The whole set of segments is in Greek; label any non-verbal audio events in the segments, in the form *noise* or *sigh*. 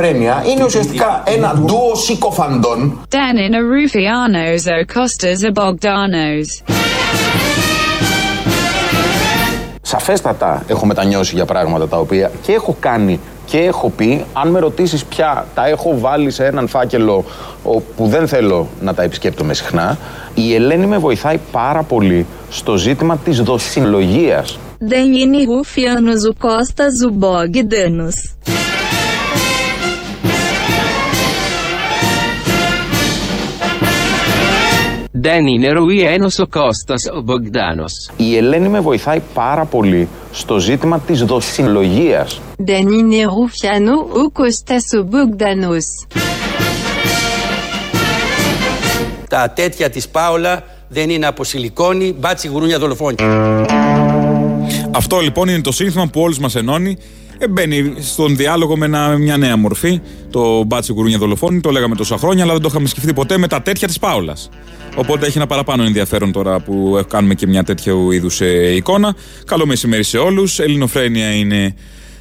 ελληνοφρένεια είναι ουσιαστικά ένα ντουο συκοφαντών. Danin are Rufianos o Costas are Bogdanos. Σαφέστατα έχω μετανιώσει για πράγματα τα οποία και έχω κάνει και έχω πει. Αν με ρωτήσεις πια τα έχω βάλει σε έναν φάκελο που δεν θέλω να τα επισκέπτομαι συχνά, η Ελένη με βοηθάει πάρα πολύ στο ζήτημα της δοσυλλογίας. Δεν είναι Rufianos o Costas Δεν είναι Ρουιένος ο Κώστας ο Μπογδάνος. Η Ελένη με βοηθάει πάρα πολύ στο ζήτημα της δοσυλλογίας. Δεν είναι Ρουφιάνο ο Κώστας ο Bogdanos. Τα τέτοια της Πάολα δεν είναι από σιλικόνη, μπάτσι γουρούνια δολοφόνη. Αυτό λοιπόν είναι το σύνθημα που όλους μας ενώνει. Ε, μπαίνει στον διάλογο με ένα, μια νέα μορφή. Το μπάτσι γουρούνια δολοφόνη, το λέγαμε τόσα χρόνια, αλλά δεν το είχαμε σκεφτεί ποτέ με τα τέτοια της Πάολας. Οπότε έχει ένα παραπάνω ενδιαφέρον τώρα που κάνουμε και μια τέτοιου είδους ε, εικόνα. Καλό μεσημέρι σε όλους. Ελληνοφρένια είναι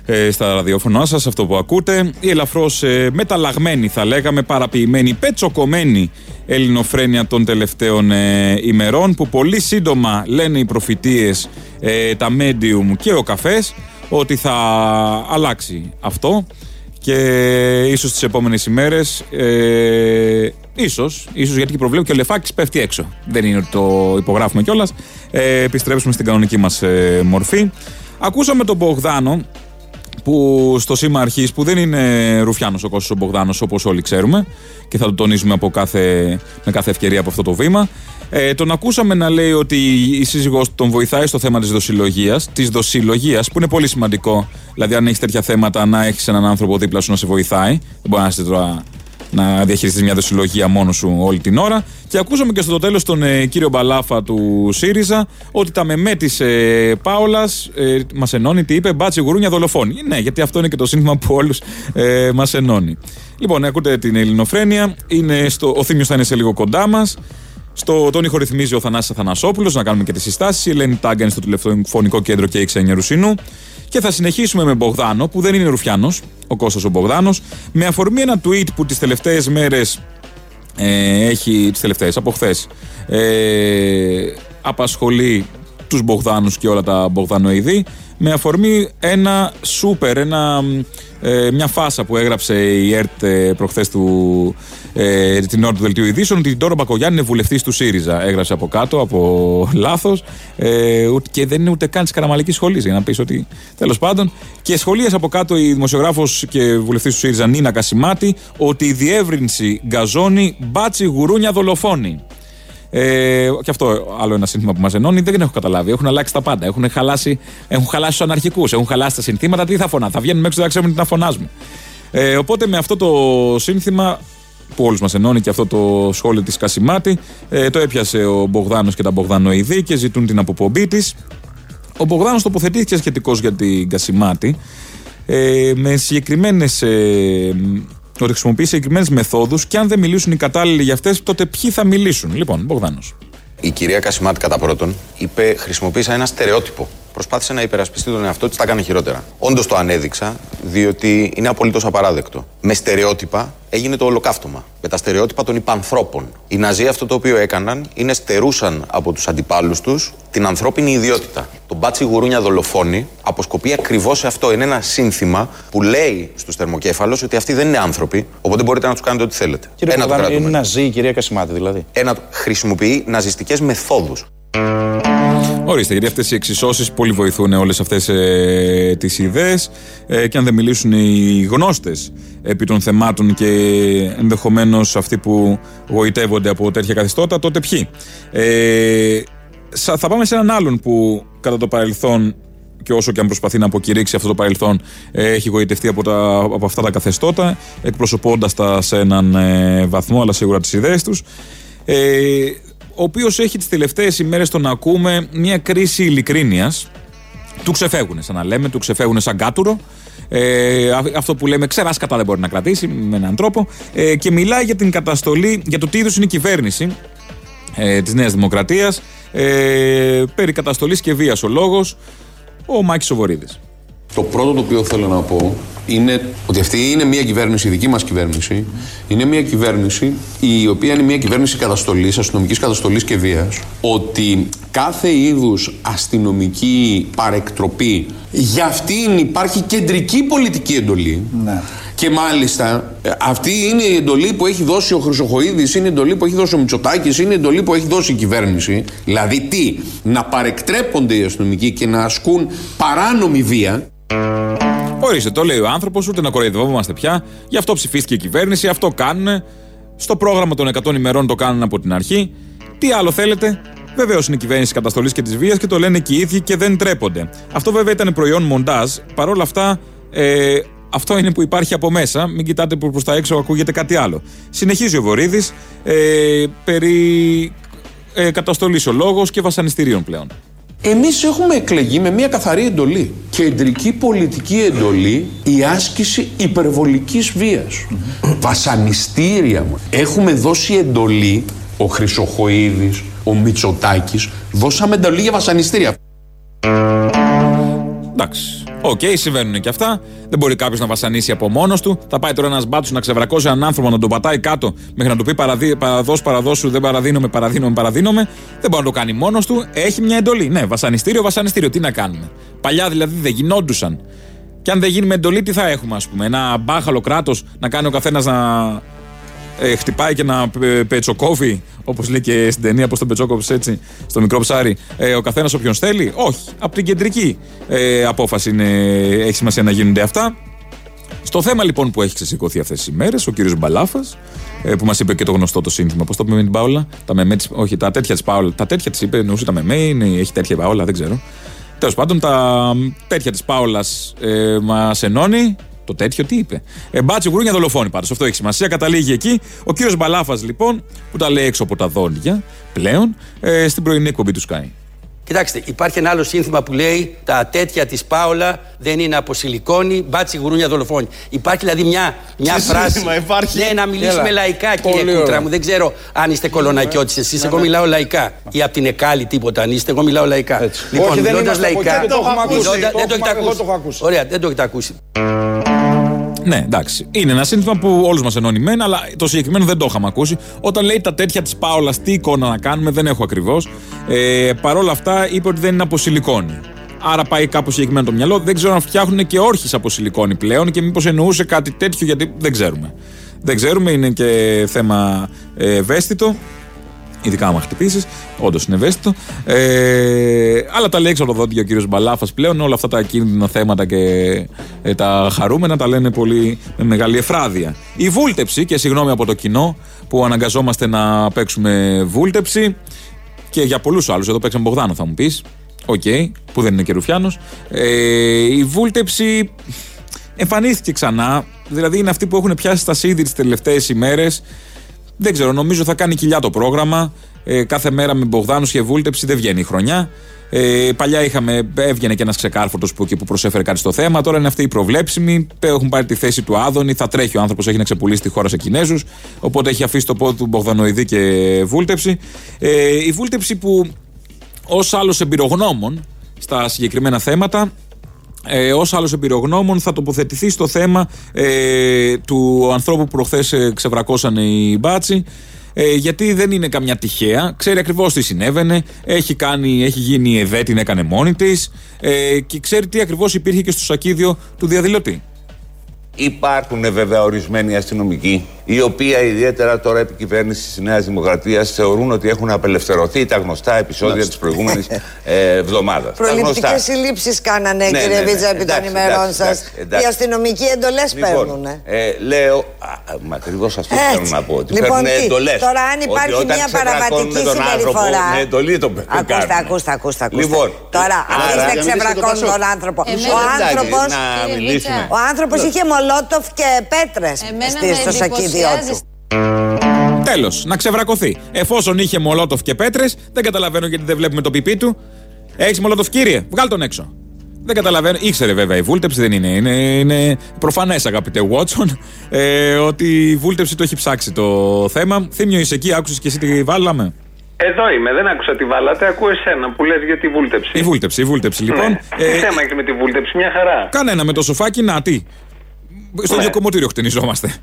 ε, στα ραδιόφωνο σας, αυτό που ακούτε. Η ελαφρώς ε, μεταλλαγμένη, θα λέγαμε, παραποιημένη, πετσοκομμένη ελληνοφρένεια των τελευταίων ε, ημερών, που πολύ σύντομα λένε οι προφητείες, ε, τα medium και ο καφές, ότι θα αλλάξει αυτό και ίσως τις επόμενες ημέρες ε, ίσως, ίσως γιατί και προβλέπω και ο Λεφάκης πέφτει έξω. Δεν είναι ότι το υπογράφουμε κιόλας. Ε, επιστρέψουμε στην κανονική μας ε, μορφή. Ακούσαμε τον Μπογδάνο που στο σήμα αρχής που δεν είναι Ρουφιάνος ο Κώστας ο Μπογδάνος όπως όλοι ξέρουμε και θα το τονίζουμε από κάθε, με κάθε ευκαιρία από αυτό το βήμα. Ε, τον ακούσαμε να λέει ότι η σύζυγός τον βοηθάει στο θέμα της δοσυλλογίας, της δοσυλλογίας, που είναι πολύ σημαντικό. Δηλαδή, αν έχεις τέτοια θέματα, να έχεις έναν άνθρωπο δίπλα σου να σε βοηθάει. Δεν μπορεί να είσαι τώρα να διαχειριστείς μια δοσυλλογία μόνο σου όλη την ώρα. Και ακούσαμε και στο τέλος τον ε, κύριο Μπαλάφα του ΣΥΡΙΖΑ ότι τα μεμέ της ε, Πάολας ε, μας ενώνει. Τι είπε, μπάτσι γουρούνια δολοφόνη. Ναι, γιατί αυτό είναι και το σύνθημα που όλους ε, μας ενώνει. Λοιπόν, ακούτε την Ελληνοφρένεια. Είναι στο, ο Θήμιος θα είναι σε λίγο κοντά μας. Στο τον ρυθμίζει ο Θανάσης Αθανασόπουλος, να κάνουμε και τις συστάσεις. Η Ελένη Τάγκα είναι στο τηλεφωνικό κέντρο και η Ξένια Ρουσίνου. Και θα συνεχίσουμε με Μπογδάνο, που δεν είναι Ρουφιάνος, ο Κώστας ο Μπογδάνος, με αφορμή ένα tweet που τις τελευταίες μέρες ε, έχει. τις τελευταίες, από χθες. Ε, απασχολεί τους Μπογδάνους και όλα τα Μπογδανοειδή με αφορμή ένα σούπερ, ένα, ε, μια φάσα που έγραψε η ΕΡΤ ε, προχθές του, ε, την ώρα του Δελτίου Ειδήσεων ότι τώρα ο Μπακογιάννη είναι βουλευτής του ΣΥΡΙΖΑ. Έγραψε από κάτω, από *laughs* λάθος ε, και δεν είναι ούτε καν της Καραμαλικής Σχολής για να πεις ότι τέλος πάντων. Και σχολίασε από κάτω η δημοσιογράφος και βουλευτής του ΣΥΡΙΖΑ Νίνα Κασιμάτη ότι η διεύρυνση γκαζώνει μπάτσι γουρούνια δολοφόνη. Ε, και αυτό άλλο ένα σύνθημα που μα ενώνει. Δεν έχω καταλάβει. Έχουν αλλάξει τα πάντα. Έχουν χαλάσει, έχουν χαλάσει τους αναρχικούς. Έχουν χαλάσει τα συνθήματα. Τι θα φωνά. Θα βγαίνουν έξω, δεν ξέρουμε τι να φωνάζουμε. Ε, οπότε με αυτό το σύνθημα που όλους μα ενώνει και αυτό το σχόλιο της Κασιμάτη, ε, το έπιασε ο Μπογδάνος και τα Μπογδανοειδή και ζητούν την αποπομπή της. Ο Μπογδάνος τοποθετήθηκε σχετικώς για την Κασιμάτη ε, με συγκεκριμένες ε, ότι χρησιμοποιεί συγκεκριμένες μεθόδους και αν δεν μιλήσουν οι κατάλληλοι για αυτές, τότε ποιοι θα μιλήσουν. Λοιπόν, Μπογδάνος. Η κυρία Κασιμάτη, κατά πρώτον, είπε: Χρησιμοποίησα ένα στερεότυπο. Προσπάθησε να υπερασπιστεί τον εαυτό της, τα έκανε χειρότερα. Όντως το ανέδειξα, διότι είναι απολύτως απαράδεκτο. Με στερεότυπα έγινε το ολοκαύτωμα. Με τα στερεότυπα των υπανθρώπων. Οι Ναζί αυτό το οποίο έκαναν είναι στερούσαν από τους αντιπάλους τους την ανθρώπινη ιδιότητα. Το μπάτσι γουρούνια δολοφόνη αποσκοπεί ακριβώς σε αυτό. Είναι ένα σύνθημα που λέει στους θερμοκέφαλους ότι αυτοί δεν είναι άνθρωποι, οπότε μπορείτε να τους κάνετε ό,τι θέλετε. Κύριε ένα το είναι ναζί η κυρία Κασιμάτη δηλαδή. Ένα χρησιμοποιεί ναζιστικές μεθόδους. Ορίστε, γιατί αυτές οι εξισώσεις πολύ βοηθούν όλες αυτές ε, τις ιδέες. Ε, και αν δεν μιλήσουν οι γνώστες επί των θεμάτων και ενδεχομένως αυτοί που γοητεύονται από τέτοια καθιστώτα, τότε ποιοι; Ε, θα πάμε σε έναν άλλον που κατά το παρελθόν και όσο και αν προσπαθεί να αποκηρύξει αυτό το παρελθόν, ε, έχει γοητευτεί από, τα, από αυτά τα καθεστώτα, εκπροσωπώντας τα σε έναν ε, βαθμό, αλλά σίγουρα τις ιδέες τους. Ε, ο οποίος έχει τις τελευταίες ημέρες τον ακούμε μια κρίση ειλικρίνειας. Του ξεφεύγουν, σαν να λέμε, του ξεφεύγουν σαν κάτουρο. Ε, αυτό που λέμε ξεράσκα δεν μπορεί να κρατήσει με έναν τρόπο. Ε, και μιλάει για την καταστολή, για το τι είδους είναι η κυβέρνηση ε, της Νέας Δημοκρατίας. Ε, περί καταστολής και βίας ο λόγος, ο Μάκης Σοβορίδης. Το πρώτο το οποίο θέλω να πω είναι ότι αυτή είναι μια κυβέρνηση, η δική μας κυβέρνηση, είναι μια κυβέρνηση η οποία είναι μια κυβέρνηση καταστολής, αστυνομικής καταστολής και βίας. Ότι κάθε είδους αστυνομική παρεκτροπή, για αυτήν υπάρχει κεντρική πολιτική εντολή. Ναι. Και μάλιστα ε, αυτή είναι η εντολή που έχει δώσει ο Χρυσοχοίδης, είναι η εντολή που έχει δώσει ο Μητσοτάκης, είναι η εντολή που έχει δώσει η κυβέρνηση. Δηλαδή τι, να παρεκτρέπονται οι αστυνομικοί και να ασκούν παράνομη βία. Ορίστε, το λέει ο άνθρωπος, ούτε να κοροϊδευόμαστε πια. Γι' αυτό ψηφίστηκε η κυβέρνηση, αυτό κάνουν. Στο πρόγραμμα των 100 ημερών το κάνουν από την αρχή. Τι άλλο θέλετε; Βεβαίως είναι η κυβέρνηση καταστολής και της βίας και το λένε και οι ίδιοι και δεν τρέπονται. Αυτό βέβαια ήταν προϊόν μοντάζ. Παρ' όλα αυτά, ε, αυτό είναι που υπάρχει από μέσα. Μην κοιτάτε που προς τα έξω ακούγεται κάτι άλλο. Συνεχίζει ο Βορύδης ε, περί ε, καταστολής ο λόγος και βασανιστήριων πλέον. Εμείς έχουμε εκλεγεί με μια καθαρή εντολή. Κεντρική πολιτική εντολή η άσκηση υπερβολικής βίας. Βασανιστήρια μου. Έχουμε δώσει εντολή, ο Χρυσοχοίδης, ο Μητσοτάκης, δώσαμε εντολή για βασανιστήρια. Εντάξει. Οκ, συμβαίνουν και αυτά. Δεν μπορεί κάποιος να βασανίσει από μόνος του. Θα πάει τώρα ένας μπάτσος να ξεβρακώσει έναν άνθρωπο, να τον πατάει κάτω μέχρι να του πει παραδί, παραδώσου, παραδώσου, δεν παραδίνομαι, παραδίνομαι, παραδίνομαι. Δεν μπορεί να το κάνει μόνος του. Έχει μια εντολή. Ναι, βασανιστήριο, βασανιστήριο. Τι να κάνουμε. Παλιά δηλαδή δεν γινόντουσαν. Και αν δεν γίνει με εντολή, τι θα έχουμε, ας πούμε. Ένα μπάχαλο κράτος να κάνει ο καθένας να ε, χτυπάει και να πε- πετσοκόβει, όπως λέει και στην ταινία, πώς τον πετσόκοψε έτσι, στο μικρό ψάρι, ε, ο καθένας όποιον θέλει. Όχι. Από την κεντρική ε, απόφαση είναι, έχει σημασία να γίνονται αυτά. Στο θέμα λοιπόν που έχει ξεσηκωθεί αυτές τις ημέρες, ο κύριος Μπαλάφας, ε, που μας είπε και το γνωστό το σύνθημα, πώς το είπε με την Πάολα, τα μεμέ της, όχι, τα τέτοια της Πάολα, τα τέτοια της είπε, εννοούσε τα μεμέ, είναι, έχει τέτοια η Πάολα, δεν ξέρω. Τέλος πάντων, τα τέτοια της Πάολας ε, μας ενώνει. Το τέτοιο τι είπε; Ε, μπάτσι γουρούνια δολοφόνη πάντως. Αυτό έχει σημασία. Καταλήγει εκεί. Ο κύριος Μπαλάφας λοιπόν, που τα λέει έξω από τα δόντια πλέον, ε, στην πρωινή εκπομπή του Sky. Κοιτάξτε, υπάρχει ένα άλλο σύνθημα που λέει Τα τέτοια της Πάολα δεν είναι από σιλικόνη, μπάτσι γουρούνια δολοφόνη. Υπάρχει δηλαδή μια, μια Τι φράση. σύνθημα υπάρχει; Ναι, να μιλήσουμε Έλα. λαϊκά, Πολύ κύριε Κούτρα ωραία. μου. Δεν ξέρω αν είστε κολονακιώτης εσείς. Εγώ μιλάω λαϊκά. Ή από την Εκάλη τίποτα αν είστε. Εγώ μιλάω λαϊκά. Λοιπόν, Όχι, δεν μιλώντας είμαστε από εκεί, δεν το έχουμε ακούσει. μιλώντας- Το Δεν το έχουμε- έχετε εγώ ακούσει. το έχω ακούσει. Ωραία, δεν το έχετε ακούσει. Ναι, εντάξει. Είναι ένα σύνθημα που όλους μας ενώνει μεν, αλλά το συγκεκριμένο δεν το είχαμε ακούσει. Όταν λέει τα τέτοια της Πάολας, τι εικόνα να κάνουμε, δεν έχω ακριβώς. Ε, Παρ' όλα αυτά, είπε ότι δεν είναι από σιλικόνη. Άρα πάει κάπου συγκεκριμένο το μυαλό. Δεν ξέρω αν φτιάχνουν και όρχες από σιλικόνη πλέον και μήπως εννοούσε κάτι τέτοιο, γιατί δεν ξέρουμε. Δεν ξέρουμε, είναι και θέμα ε, ευαίσθητο. Ειδικά άμα χτυπήσεις, όντως είναι ευαίσθητο. Ε, αλλά τα λέει έξω από το δόντια ο κύριος Μπαλάφας πλέον. Όλα αυτά τα κίνδυνα θέματα και ε, τα χαρούμενα τα λένε πολύ με μεγάλη ευφράδεια. Η Βούλτεψη, και συγγνώμη από το κοινό που αναγκαζόμαστε να παίξουμε Βούλτεψη και για πολλούς άλλους. Εδώ παίξαμε Μπογδάνο, θα μου πεις. Οκ, που δεν είναι και Ρουφιάνος. Ε, η Βούλτεψη εμφανίστηκε ξανά. Δηλαδή είναι αυτοί που έχουν πιάσει στασίδι τις τελευταίες ημέρες. Δεν ξέρω, νομίζω θα κάνει κοιλιά το πρόγραμμα. Ε, κάθε μέρα με Μπογδάνους και Βούλτεψη δεν βγαίνει η χρονιά. Ε, παλιά είχαμε, έβγαινε και ένας ξεκάρφωτος που, εκεί που προσέφερε κάτι στο θέμα. Τώρα είναι αυτοί οι προβλέψιμοι. Έχουν πάρει τη θέση του Άδωνη. Θα τρέχει ο άνθρωπος, έχει να ξεπουλήσει τη χώρα σε Κινέζους. Οπότε έχει αφήσει το πόδι του Μπογδανοειδή και βούλτεψη. Ε, η βούλτεψη που ως άλλος εμπειρογνώμων στα συγκεκριμένα θέματα ε, Ω άλλος εμπειρογνώμων θα τοποθετηθεί στο θέμα ε, του ανθρώπου που προχθές ε, ξεβρακώσανε οι μπάτσι. Ε, γιατί δεν είναι καμιά τυχαία. Ξέρει ακριβώς τι συνέβαινε. Έχει, κάνει, έχει γίνει η ΕΔΕ, την έκανε μόνη της. Ε, και ξέρει τι ακριβώς υπήρχε και στο σακίδιο του διαδηλωτή. Υπάρχουν βέβαια ορισμένοι αστυνομικοί, οι οποίοι ιδιαίτερα τώρα επί κυβέρνησης της Νέας Δημοκρατίας θεωρούν ότι έχουν απελευθερωθεί τα γνωστά επεισόδια της προηγούμενης εβδομάδας. Προληπτικές συλλήψεις κάνανε, Ναι, κύριε ναι, ναι. Βίτσα, επί των Εντάξει, ημερών εντάξει, σας. εντάξει, εντάξει. Οι αστυνομικοί εντολές παίρνουν. ε, λέω, α, α, μα ακριβώς αυτό Έτσι. θέλω να πω. Ότι Λοιπόν, παίρνουν τι, εντολές. τώρα αν Ότι υπάρχει όταν μια ξεβρακώνουν παραβατική τον άνθρωπο, συμπεριφορά. Με εντολή τον παίρνουν. Ακούστε, ακούστε, ακούστε. ακούστε. Λοιπόν, τώρα, άρα- αφήστε Για να ξεβρακώνουν μιλήσετε το τον Πασόκ. άνθρωπο. Εμένα Ο εντάξει, άνθρωπο. να μιλήσουμε. Ο άνθρωπο είχε μολότοφ και πέτρε στο σακίδιό του. Τέλος, να ξεβρακωθεί. Εφόσον είχε μολότοφ και πέτρες, δεν καταλαβαίνω γιατί δεν βλέπουμε το πιπί του. Έχεις μολότοφ, κύριε, βγάλ τον έξω. Δεν καταλαβαίνω. Ήξερε βέβαια η βούλτεψη, δεν είναι. Είναι, είναι προφανές, αγαπητέ Βότσον, ε, ότι η βούλτεψη το έχει ψάξει το θέμα. Θύμιο, είσαι εκεί, άκουσες και εσύ τι βάλαμε. Εδώ είμαι, δεν άκουσα τι βάλατε. Ακούω εσένα που λες για τη βούλτεψη. Η βούλτεψη, η βούλτεψη λοιπόν. Ναι. Τι θέμα έχεις με τη βούλτεψη, μια χαρά. Κανένα με το σοφάκι, να τι. Στο Ναι. διακομωτήριο χτενιζόμαστε.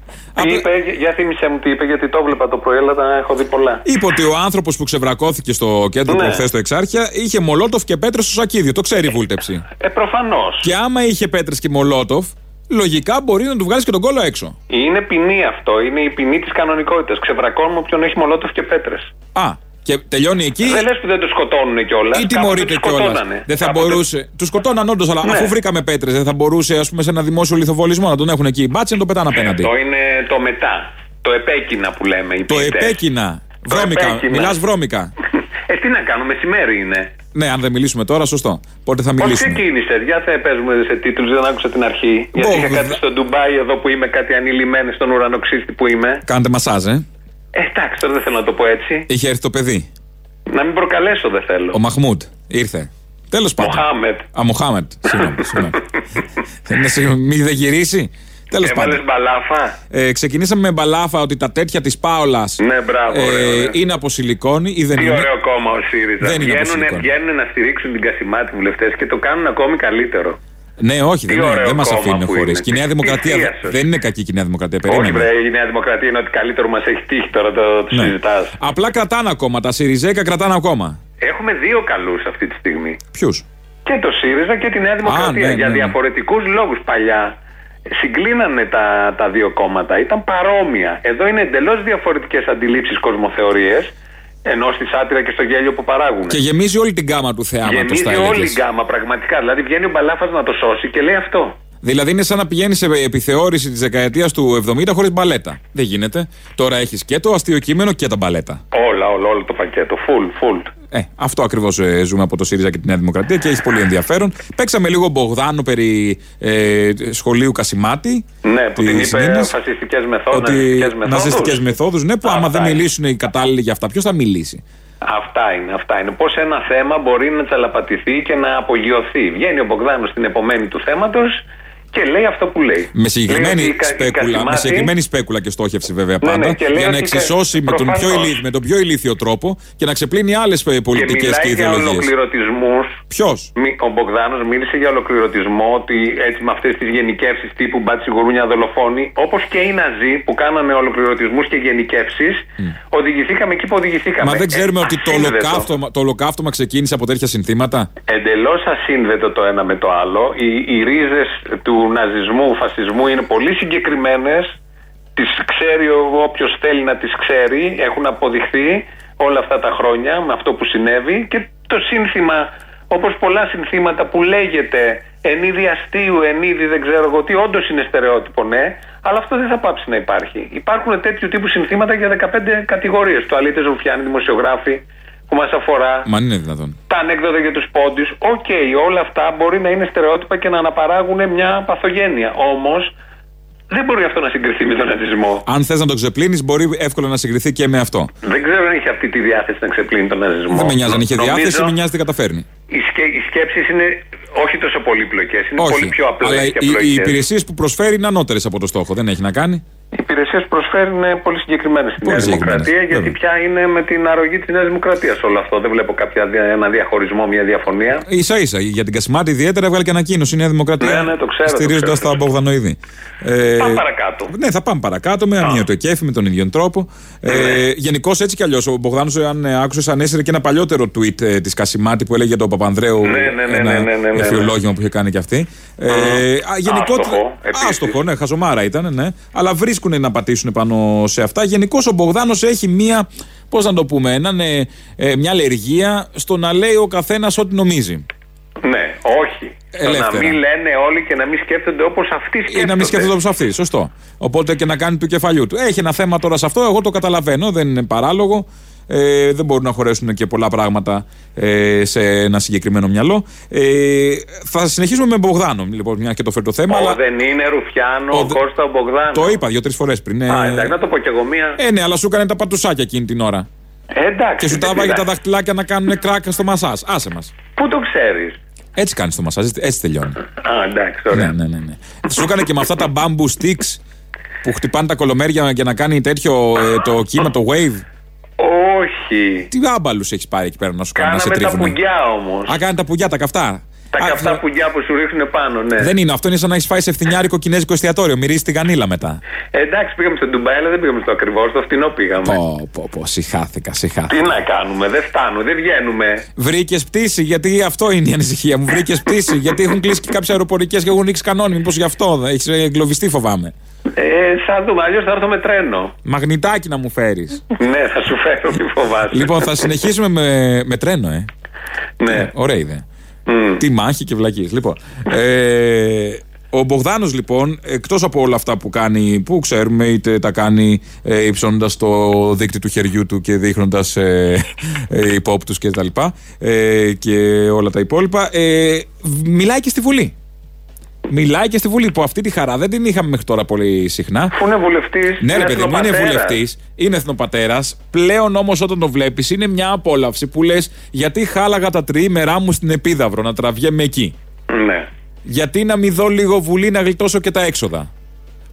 Τι είπε, για θύμισε μου τι είπε, γιατί το έβλεπα το πρωί, αλλά τα έχω δει πολλά. Είπε ότι ο άνθρωπος που ξεβρακώθηκε στο κέντρο Ναι. προχθές στο Εξάρχεια είχε μολότοφ και πέτρες στο σακίδιο. Το ξέρει η βούλτεψη. Ε, προφανώς. Και άμα είχε πέτρες και μολότοφ, λογικά μπορεί να του βγάλεις και τον κόλλο έξω. Είναι ποινή αυτό. Είναι η ποινή της κανονικότητας. Ξεβρακώνουμε όποιον έχει μολότοφ και πέτρες. Α, και τελειώνει εκεί. Δεν λες που δεν το σκοτώνουν κιόλας. Ή τιμωρείται κιόλας. Δεν θα μπορούσε. Τους σκοτώναν όντως, αλλά Ναι. αφού βρήκαμε πέτρες, δεν θα μπορούσε ας πούμε, σε ένα δημόσιο λιθοβολισμό να τον έχουν εκεί. Μπάτσε να το πετάνε απέναντι. Αυτό είναι το μετά. Το επέκεινα που λέμε. Οι Το ποιητές. επέκεινα. Το Βρώμικα. επέκεινα. Μιλάς βρώμικα. *laughs* Ε, τι να κάνουμε, μεσημέρι είναι. ναι, αν δεν μιλήσουμε τώρα, σωστό. Πότε θα Πώς μιλήσουμε; ξεκίνησε, για θα παίζουμε σε τίτλους, δεν άκουσα την αρχή. Γιατί είχα Μπογδα- κάτι στο Ντουμπάι εδώ που είμαι, κάτι ανηλυμένο στον ουρανοξύστη που είμαι. Κάντε μασάζ, ε. Ε, εντάξει, τώρα δεν θέλω να το πω έτσι. Είχε έρθει το παιδί. Να μην προκαλέσω, δεν θέλω. Ο Μαχμούντ. Ήρθε. Τέλος πάντων. Μοχάμετ. Α, Μοχάμετ. Συγγνώμη. συγγνώμη. *laughs* Δεν σε- Μη δεν γυρίσει. Τέλος Έβαλες πάντων. μπαλάφα; Ε, ξεκινήσαμε με μπαλάφα ότι τα τέτοια της Πάολας Ναι, μπράβο, ωραίο, ωραίο. είναι από σιλικόνη ή δεν Τι είναι; ωραίο κόμμα ο ΣΥΡΙΖΑ. Δεν είναι από Βγαίνουν, σιλικόνη. βγαίνουν να στηρίξουν την Κασιμάτη βουλευτές και το κάνουν ακόμη καλύτερο. Ναι, όχι, Τι δεν, είναι, ωραίο δεν μας κόμμα αφήνουν που χωρίς. είναι. Και η Νέα Τι Δημοκρατία θεία σας. δεν είναι κακή και η Νέα Δημοκρατία. Όχι, Περίμενε. βρε, η Νέα Δημοκρατία είναι ότι καλύτερο μας έχει τύχει τώρα το, το Ναι. συζητάς. Απλά κρατάνε ακόμα. Τα Σιριζέκα κρατάνε ακόμα. Έχουμε δύο καλούς αυτή τη στιγμή. Ποιους; Και το ΣΥΡΙΖΑ και τη Νέα Δημοκρατία. ναι, για ναι, ναι. διαφορετικούς λόγους παλιά. Συγκλίνανε τα, τα δύο κόμματα. Ήταν παρόμοια. Εδώ είναι εντελώς διαφορετικές αντιλήψεις, κοσμοθεωρίες. Ενώ στη σάτυρα και στο γέλιο που παράγουν. Και γεμίζει όλη την γάμα του θεάματος, Γεμίζει θα όλη η έλεγε. γκάμα πραγματικά. Δηλαδή βγαίνει ο Μπαλάφας να το σώσει και λέει αυτό. Δηλαδή είναι σαν να πηγαίνεις σε επιθεώρηση της δεκαετίας του 70 χωρίς μπαλέτα. Δεν γίνεται. Τώρα έχεις και το αστείο κείμενο και τα μπαλέτα. Όλα, όλο, όλο το πακέτο. Full, full. Ε, αυτό ακριβώς ζούμε από το ΣΥΡΙΖΑ και τη Νέα Δημοκρατία και έχει πολύ ενδιαφέρον. Παίξαμε λίγο Μπογδάνο περί ε, σχολείου Κασιμάτη. Ναι, που την της είπε Νίνας. φασιστικές μεθόδους. Ότι ναζιστικές μεθόδους, ναι, που άμα Αυτά δεν είναι. μιλήσουν οι κατάλληλοι για αυτά, ποιος θα μιλήσει; Αυτά είναι, αυτά είναι. Πώς ένα θέμα μπορεί να τσαλαπατηθεί και να απογειωθεί. Βγαίνει ο Μπογδάνος στην επομένη του θέματος και λέει αυτό που λέει. Με συγκεκριμένη, Λέει ότι η Κα- η σπέκουλα, με Κασιμάτη- συγκεκριμένη σπέκουλα και στόχευση βέβαια Ναι, ναι, πάντα. και λέει για να ότι εξισώσει με τον, πιο προφανώς. ηλί, με τον πιο ηλίθιο τρόπο και να ξεπλύνει άλλες Και πολιτικές και, μιλάει για ιδεολογίες. ολοκληρωτισμούς. Ποιος; Ο Μπογδάνος μίλησε για ολοκληρωτισμό ότι έτσι με αυτές τις γενικεύσεις τύπου μπάτσι γουρούνια δολοφόνοι, όπως και οι Ναζί που κάνανε ολοκληρωτισμούς και γενικεύσεις, οδηγηθήκαμε εκεί που οδηγηθήκαμε. Μα δεν ξέρουμε ότι το ασύνδετο. ολοκαύτωμα, το ολοκαύτωμα ξεκίνησε από τέτοια συνθήματα; Εντελώς ασύνδετο το ένα με το άλλο. Οι, οι ρίζες του ναζισμού, φασισμού είναι πολύ συγκεκριμένες. Τις ξέρει όποιος θέλει να τις ξέρει. Έχουν αποδειχθεί όλα αυτά τα χρόνια με αυτό που συνέβη. Και το σύνθημα, όπως πολλά συνθήματα που λέγεται εν είδει αστείου, εν είδει δεν ξέρω εγώ τι, όντως είναι στερεότυπο, ναι, αλλά αυτό δεν θα πάψει να υπάρχει. Υπάρχουν τέτοιου τύπου συνθήματα για 15 κατηγορίες. Τουαλίτες, ρουφιάνοι, δημοσιογράφοι, που μας αφορά Μα αν είναι δυνατόν. τα ανέκδοτα για τους πόντους, οκ, όλα αυτά μπορεί να είναι στερεότυπα και να αναπαράγουν μια παθογένεια. Όμως, δεν μπορεί αυτό να συγκριθεί με τον ναζισμό. Αν θες να το ξεπλύνεις, μπορεί εύκολα να συγκριθεί και με αυτό. Δεν ξέρω αν είχε αυτή τη διάθεση να ξεπλύνει τον ναζισμό. Δεν με νοιάζει αν είχε Νομίζω διάθεση, με νοιάζει τι καταφέρνει. Οι, σκε, οι σκέψεις είναι όχι τόσο πολύπλοκες, είναι πολύ Όχι. πιο απλές Αλλά και οι, οι απλοϊκές. υπηρεσίες που προσφέρει είναι ανώτερες από το στόχο. Δεν έχει να κάνει. Οι υπηρεσίες που προσφέρει είναι πολύ συγκεκριμένες στην Πολύ Νέα συγκεκριμένες, Δημοκρατία, γιατί πια είναι με την αρρωγή της Νέας Δημοκρατίας όλο αυτό. Δεν βλέπω κάποια, δια- ένα διαχωρισμό, μια διαφωνία. σα ίσα για την Κασιμάτη ιδιαίτερα έβγαλε και ανακοίνωση η Νέα Δημοκρατία. Ναι, ναι, το ξέρω, το Στηρίζοντας ξέρω, τα Μπογδανοειδή. Ε, Πάμε παρακάτω. Ναι, θα πάμε παρακάτω με αμύωτο κέφι, με τον ίδιο τρόπο. Ναι. Ε, Γενικώς έτσι κι αλλιώς. Ο Μπογδάνος, αν ε, άκουσες, ανέσυρε και ένα παλιότερο tweet ε, της Κασιμάτη που έλεγε για τον Παπανδρέου. Ναι, ναι, ναι, ένα ναι, ναι, ναι, ναι. εφιολόγημα που είχε κάνει κι αυτή. Ε, α, γενικότερα. Άστοχο, επίσης. Άστοχο, ναι, χαζομάρα ήταν, ναι. Αλλά βρίσκουν να πατήσουν πάνω σε αυτά. Γενικώς ο Μπογδάνος έχει μία. Πώς να το πούμε, έναν, ε, ε, μια αλλεργία στο να λέει ο καθένας ό,τι νομίζει. Ναι, όχι. Το να Ελεύθερα. μην λένε όλοι και να μην σκέφτονται όπως αυτοί σκέφτονται. Ή να μην σκέφτεται όπως αυτή. Σωστό. Οπότε και να κάνει του κεφαλιού του. Έχει ένα θέμα τώρα σε αυτό, εγώ το καταλαβαίνω, δεν είναι παράλογο. Ε, δεν μπορούν να χωρέσουν και πολλά πράγματα ε, σε ένα συγκεκριμένο μυαλό. Ε, θα συνεχίσουμε με Μπογδάνο, λοιπόν, μια και το φέρει το θέμα. Ω, αλλά δεν είναι Ρουφιάνο, Ο ο, δε- Κώστα ο Μπογδάνο. το είπα δύο-τρεις φορές πριν. Ε, Α, εντάξει, να το πω κι εγώ μία. ε, ναι, αλλά σου έκανε τα πατουσάκια εκείνη την ώρα. Ε, εντάξει. Και σου δεν τράβαγε τα πειράζει. δαχτυλάκια να κάνουν κράκα στο μασάζ. Άσε μας. Πού το ξέρεις; Έτσι κάνεις το μασάζ, έτσι τελειώνει. Α, εντάξει, ωραία. Ναι, ναι, ναι, ναι. Σου έκανε και με αυτά τα bamboo sticks που χτυπάνε τα κολομέρια για να κάνει τέτοιο ε, το κύμα, το wave. Όχι, Όχι. Τι άμπαλους έχεις πάρει εκεί πέρα να σου κάνουν να σε Κάναμε τα τρίβουνε; πουγκιά όμως. Α, κάνει τα πουγκιά, τα καυτά. Τα Α, καυτά πουγκιά που σου ρίχνουν πάνω, ναι. Δεν είναι αυτό, είναι σαν να έχεις φάει σε φθινιάρικο κινέζικο εστιατόριο. Μυρίζεις την κανίλα μετά. Ε, εντάξει, πήγαμε στο Ντουμπάι, αλλά δεν πήγαμε στο ακριβώς, στο φτηνό πήγαμε. Πω, πω, πω, συχάθηκα, συχάθηκα. Τι να κάνουμε, δεν φτάνουν, δεν βγαίνουμε. Βρήκες πτήση, γιατί αυτό είναι η ανησυχία μου. Βρήκες πτήση, γιατί έχουν κλείσει και κάποιες αεροπορικές και έχουν ρίξει κανόνι. Μήπως γι' αυτό έχεις εγκλωβιστεί, φοβάμαι. Ε, θα δούμε, αλλιώς θα έρθω με τρένο. Μαγνητάκι να μου φέρεις. ναι, θα σου φέρω, μη φοβάσαι. λοιπόν, θα συνεχίσουμε με, με τρένο, ε. Ναι. Ωραία ιδέα. Τι μάχη και βλακή. Λοιπόν. Ε, ο Μπογδάνος, λοιπόν, εκτός από όλα αυτά που κάνει, που ξέρουμε, είτε τα κάνει ε, υψώνοντας το δίκτυο του χεριού του και δείχνοντας ε, ε, υπόπτου και τα λοιπά, ε, και όλα τα υπόλοιπα, ε, μιλάει και στη Βουλή. Μιλάει και στη Βουλή, που αυτή τη χαρά δεν την είχαμε μέχρι τώρα πολύ συχνά. Αφού είναι βουλευτής. Ναι, ρε παιδί μου, είναι βουλευτής, είναι εθνοπατέρας. Πλέον όμως όταν το βλέπεις είναι μια απόλαυση που λες γιατί χάλαγα τα τριήμερά μου στην Επίδαυρο να τραβιέμαι εκεί; Ναι. Γιατί να μην δω λίγο βουλή να γλιτώσω και τα έξοδα;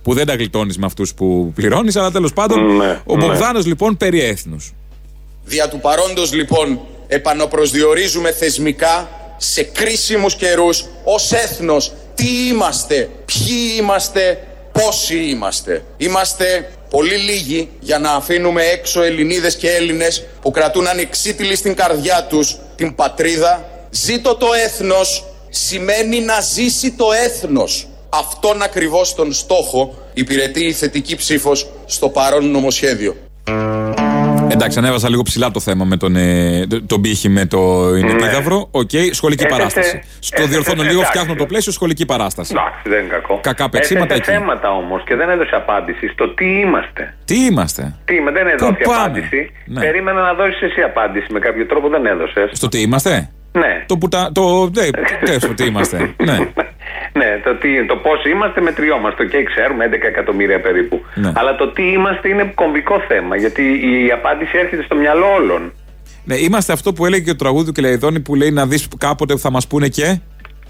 Που δεν τα γλιτώνεις με αυτούς που πληρώνεις, αλλά τέλος πάντων. Ναι, ο ναι. Μπογδάνος λοιπόν περί έθνους. Δια του παρόντος λοιπόν επαναπροσδιορίζουμε θεσμικά σε κρίσιμους καιρούς ως έθνος τι είμαστε, ποιοι είμαστε, πόσοι είμαστε. Είμαστε πολύ λίγοι για να αφήνουμε έξω Ελληνίδες και Έλληνες που κρατούν ανεξίτηλοι στην καρδιά τους την πατρίδα. Ζήτω το έθνος σημαίνει να ζήσει το έθνος. Αυτόν ακριβώς τον στόχο υπηρετεί η θετική ψήφος στο παρόν νομοσχέδιο. Εντάξει, ανέβασα λίγο ψηλά το θέμα με τον, ε, το- τον πήχη με το είναι Επίδαυρο. Οκ, σχολική Έθετε- παράσταση. Στο έθετε- διορθώνω λίγο, εντάξει. φτιάχνω το πλαίσιο, σχολική παράσταση. Εντάξει, δεν είναι κακό. Κακά παίξιματα Έθετε εκεί. θέματα όμως και δεν έδωσε απάντηση στο τι είμαστε. Τι είμαστε; Τι είμαι, δεν έδωσε Πού πάμε; απάντηση. Ναι. Περίμενα να δώσεις εσύ απάντηση με κάποιο τρόπο, δεν έδωσες. Στο τι είμαστε; Ναι. Το που τα. Το. Ναι, τέλος, *laughs* το τι είμαστε. Ναι. Ναι, το, τι, το πώς είμαστε μετριόμαστε. Και ξέρουμε 11 εκατομμύρια περίπου. Ναι. Αλλά το τι είμαστε είναι κομβικό θέμα. Γιατί η απάντηση έρχεται στο μυαλό όλων. ναι, είμαστε αυτό που έλεγε και το τραγούδι του Κελαϊδόνη που λέει να δεις κάποτε που θα μας πούνε και;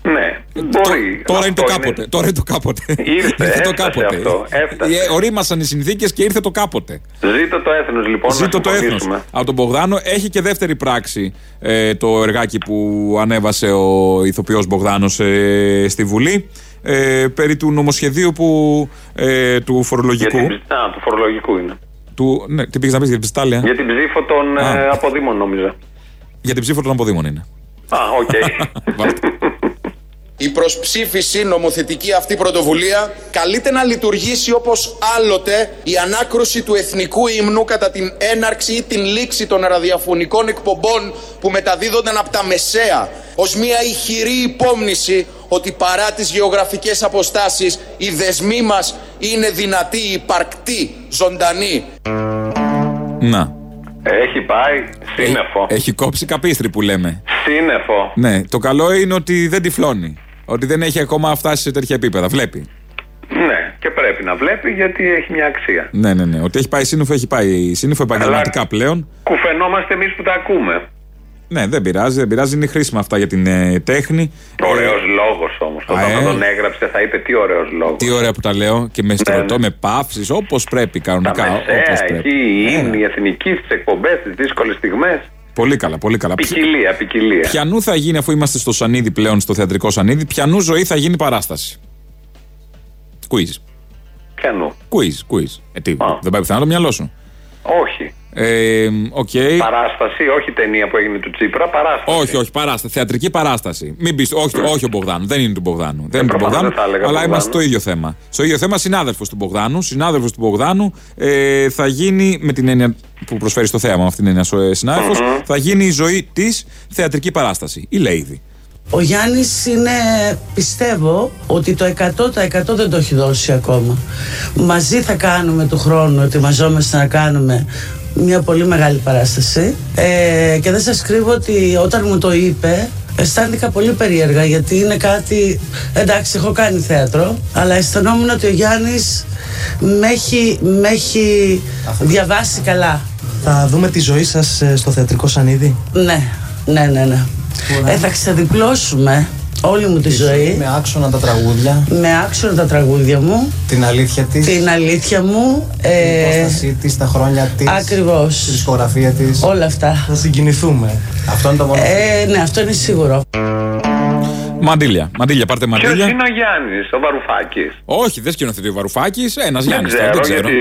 Ναι, μπορεί. Τώρα είναι το Αυτό κάποτε. Τώρα είναι το κάποτε. *laughs* Ήρθε, το έφτασε κάποτε. αυτό, έφτασε. Ε, Ορίμασαν οι συνθήκες και ήρθε το κάποτε. Ζήτω το έθνος λοιπόν. Ζήτω να το έθνος. συμφωνήσουμε. Από τον Μπογδάνο έχει και δεύτερη πράξη ε, το εργάκι που ανέβασε ο ηθοποιός Μπογδάνος ε, στη Βουλή ε, περί του νομοσχεδίου που, ε, του φορολογικού. Για την, α, του φορολογικού είναι. Του, ναι, τι πήγες να πεις για την πιστάλια. Για την ψήφο των Α. ε, αποδήμων, νόμιζα. Για την ψήφο των αποδήμων είναι. Α, οκ. *laughs* Η προσψήφιση νομοθετική αυτή πρωτοβουλία καλείται να λειτουργήσει όπως άλλοτε η ανάκρουση του εθνικού ύμνου κατά την έναρξη ή την λήξη των ραδιαφωνικών εκπομπών που μεταδίδονταν από τα μεσαία ως μια ηχηρή υπόμνηση ότι παρά τις γεωγραφικές αποστάσεις οι δεσμοί μας είναι δυνατοί, υπαρκτοί, ζωντανοί. Να. Έχει πάει σύννεφο. Έχει κόψει καπίστρι που λέμε. Σύννεφο. Ναι, το καλό είναι ότι δεν τυφλώνει. Ότι δεν έχει ακόμα φτάσει σε τέτοια επίπεδα. Βλέπει. Ναι, και πρέπει να βλέπει γιατί έχει μια αξία. Ναι, ναι, ναι. Ότι έχει πάει σύννεφο, έχει πάει σύννεφο επαγγελματικά πλέον. Κουφαινόμαστε εμείς που τα ακούμε. Ναι, δεν πειράζει, δεν πειράζει. Είναι χρήσιμα αυτά για την ε, τέχνη. Ωραίος λόγος όμως. Όταν Α, θα ε. τον έγραψε θα είπε τι ωραίος λόγος. Τι ωραία που τα λέω και με στρωτό, ναι. με παύσεις, όπως πρέπει Τα κανονικά. Όπως μεσαία πρέπει. εκεί, η Ε, ύμνη, η εθνική στις εκπομπές, στις δύσκολες στιγμές. Πολύ καλά, πολύ καλά. Ποια- Ποικιλία, ποικιλία. Πιανού θα γίνει, αφού είμαστε στο Σανίδι πλέον, στο θεατρικό Σανίδι, πιανού ζωή θα γίνει παράσταση; Quiz. Πιανού. Quiz, quiz. Ε, τι, δεν πάει πουθενά το μυαλό σου. Όχι. Ε, οκ. Παράσταση, όχι ταινία που έγινε του Τσίπρα, παράσταση. Όχι, όχι, παράσταση. Θεατρική παράσταση. Μην πεις, όχι, όχι ο Μπογδάνου. Δεν είναι του Μπογδάνου. Δεν είναι του προφανώς Μπογδάνου. δεν θα έλεγα Αλλά Μπογδάνου. είμαστε στο ίδιο θέμα. Στο ίδιο θέμα, συνάδελφος του Μπογδάνου. Συνάδελφος του Μπογδάνου ε, θα γίνει, με την έννοια που προσφέρει στο θέαμα, με αυτήν την έννοια συνάδελφος, θα γίνει η ζωή της θεατρική παράσταση. Η Λέιδη. Ο Γιάννης είναι, πιστεύω, ότι το 100% δεν το έχει δώσει ακόμα. Μαζί θα κάνουμε του χρόνου, ετοιμαζόμαστε να κάνουμε μια πολύ μεγάλη παράσταση. Ε, και δεν σας κρύβω ότι όταν μου το είπε, αισθάνθηκα πολύ περίεργα γιατί είναι κάτι, εντάξει έχω κάνει θέατρο, αλλά αισθανόμουν ότι ο Γιάννης με έχει, με έχει διαβάσει καλά. Θα δούμε τη ζωή σας ε, στο θεατρικό σανίδι. Ναι, ναι, ναι, ναι. Ε, θα ξεδιπλώσουμε Όλη μου τη ζωή. Με άξονα τα τραγούδια. Με άξονα τα τραγούδια μου. Την αλήθεια της. Την αλήθεια μου. Την υπόστασή της, τα χρόνια της. Ακριβώς. Τη δισκογραφία της. Όλα αυτά. Θα συγκινηθούμε. Αυτό είναι το μόνο. Ε, ναι, αυτό είναι σίγουρο. Μαντήλια. Μαντήλια, πάρτε Ποιος μαντήλια. είναι ο Γιάννης, ο Βαρουφάκης; Όχι, δεν σκηνοθετεί ο Βαρουφάκης. Ένας Δεν Γιάννης. ξέρω, Δεν ξέρω. γιατί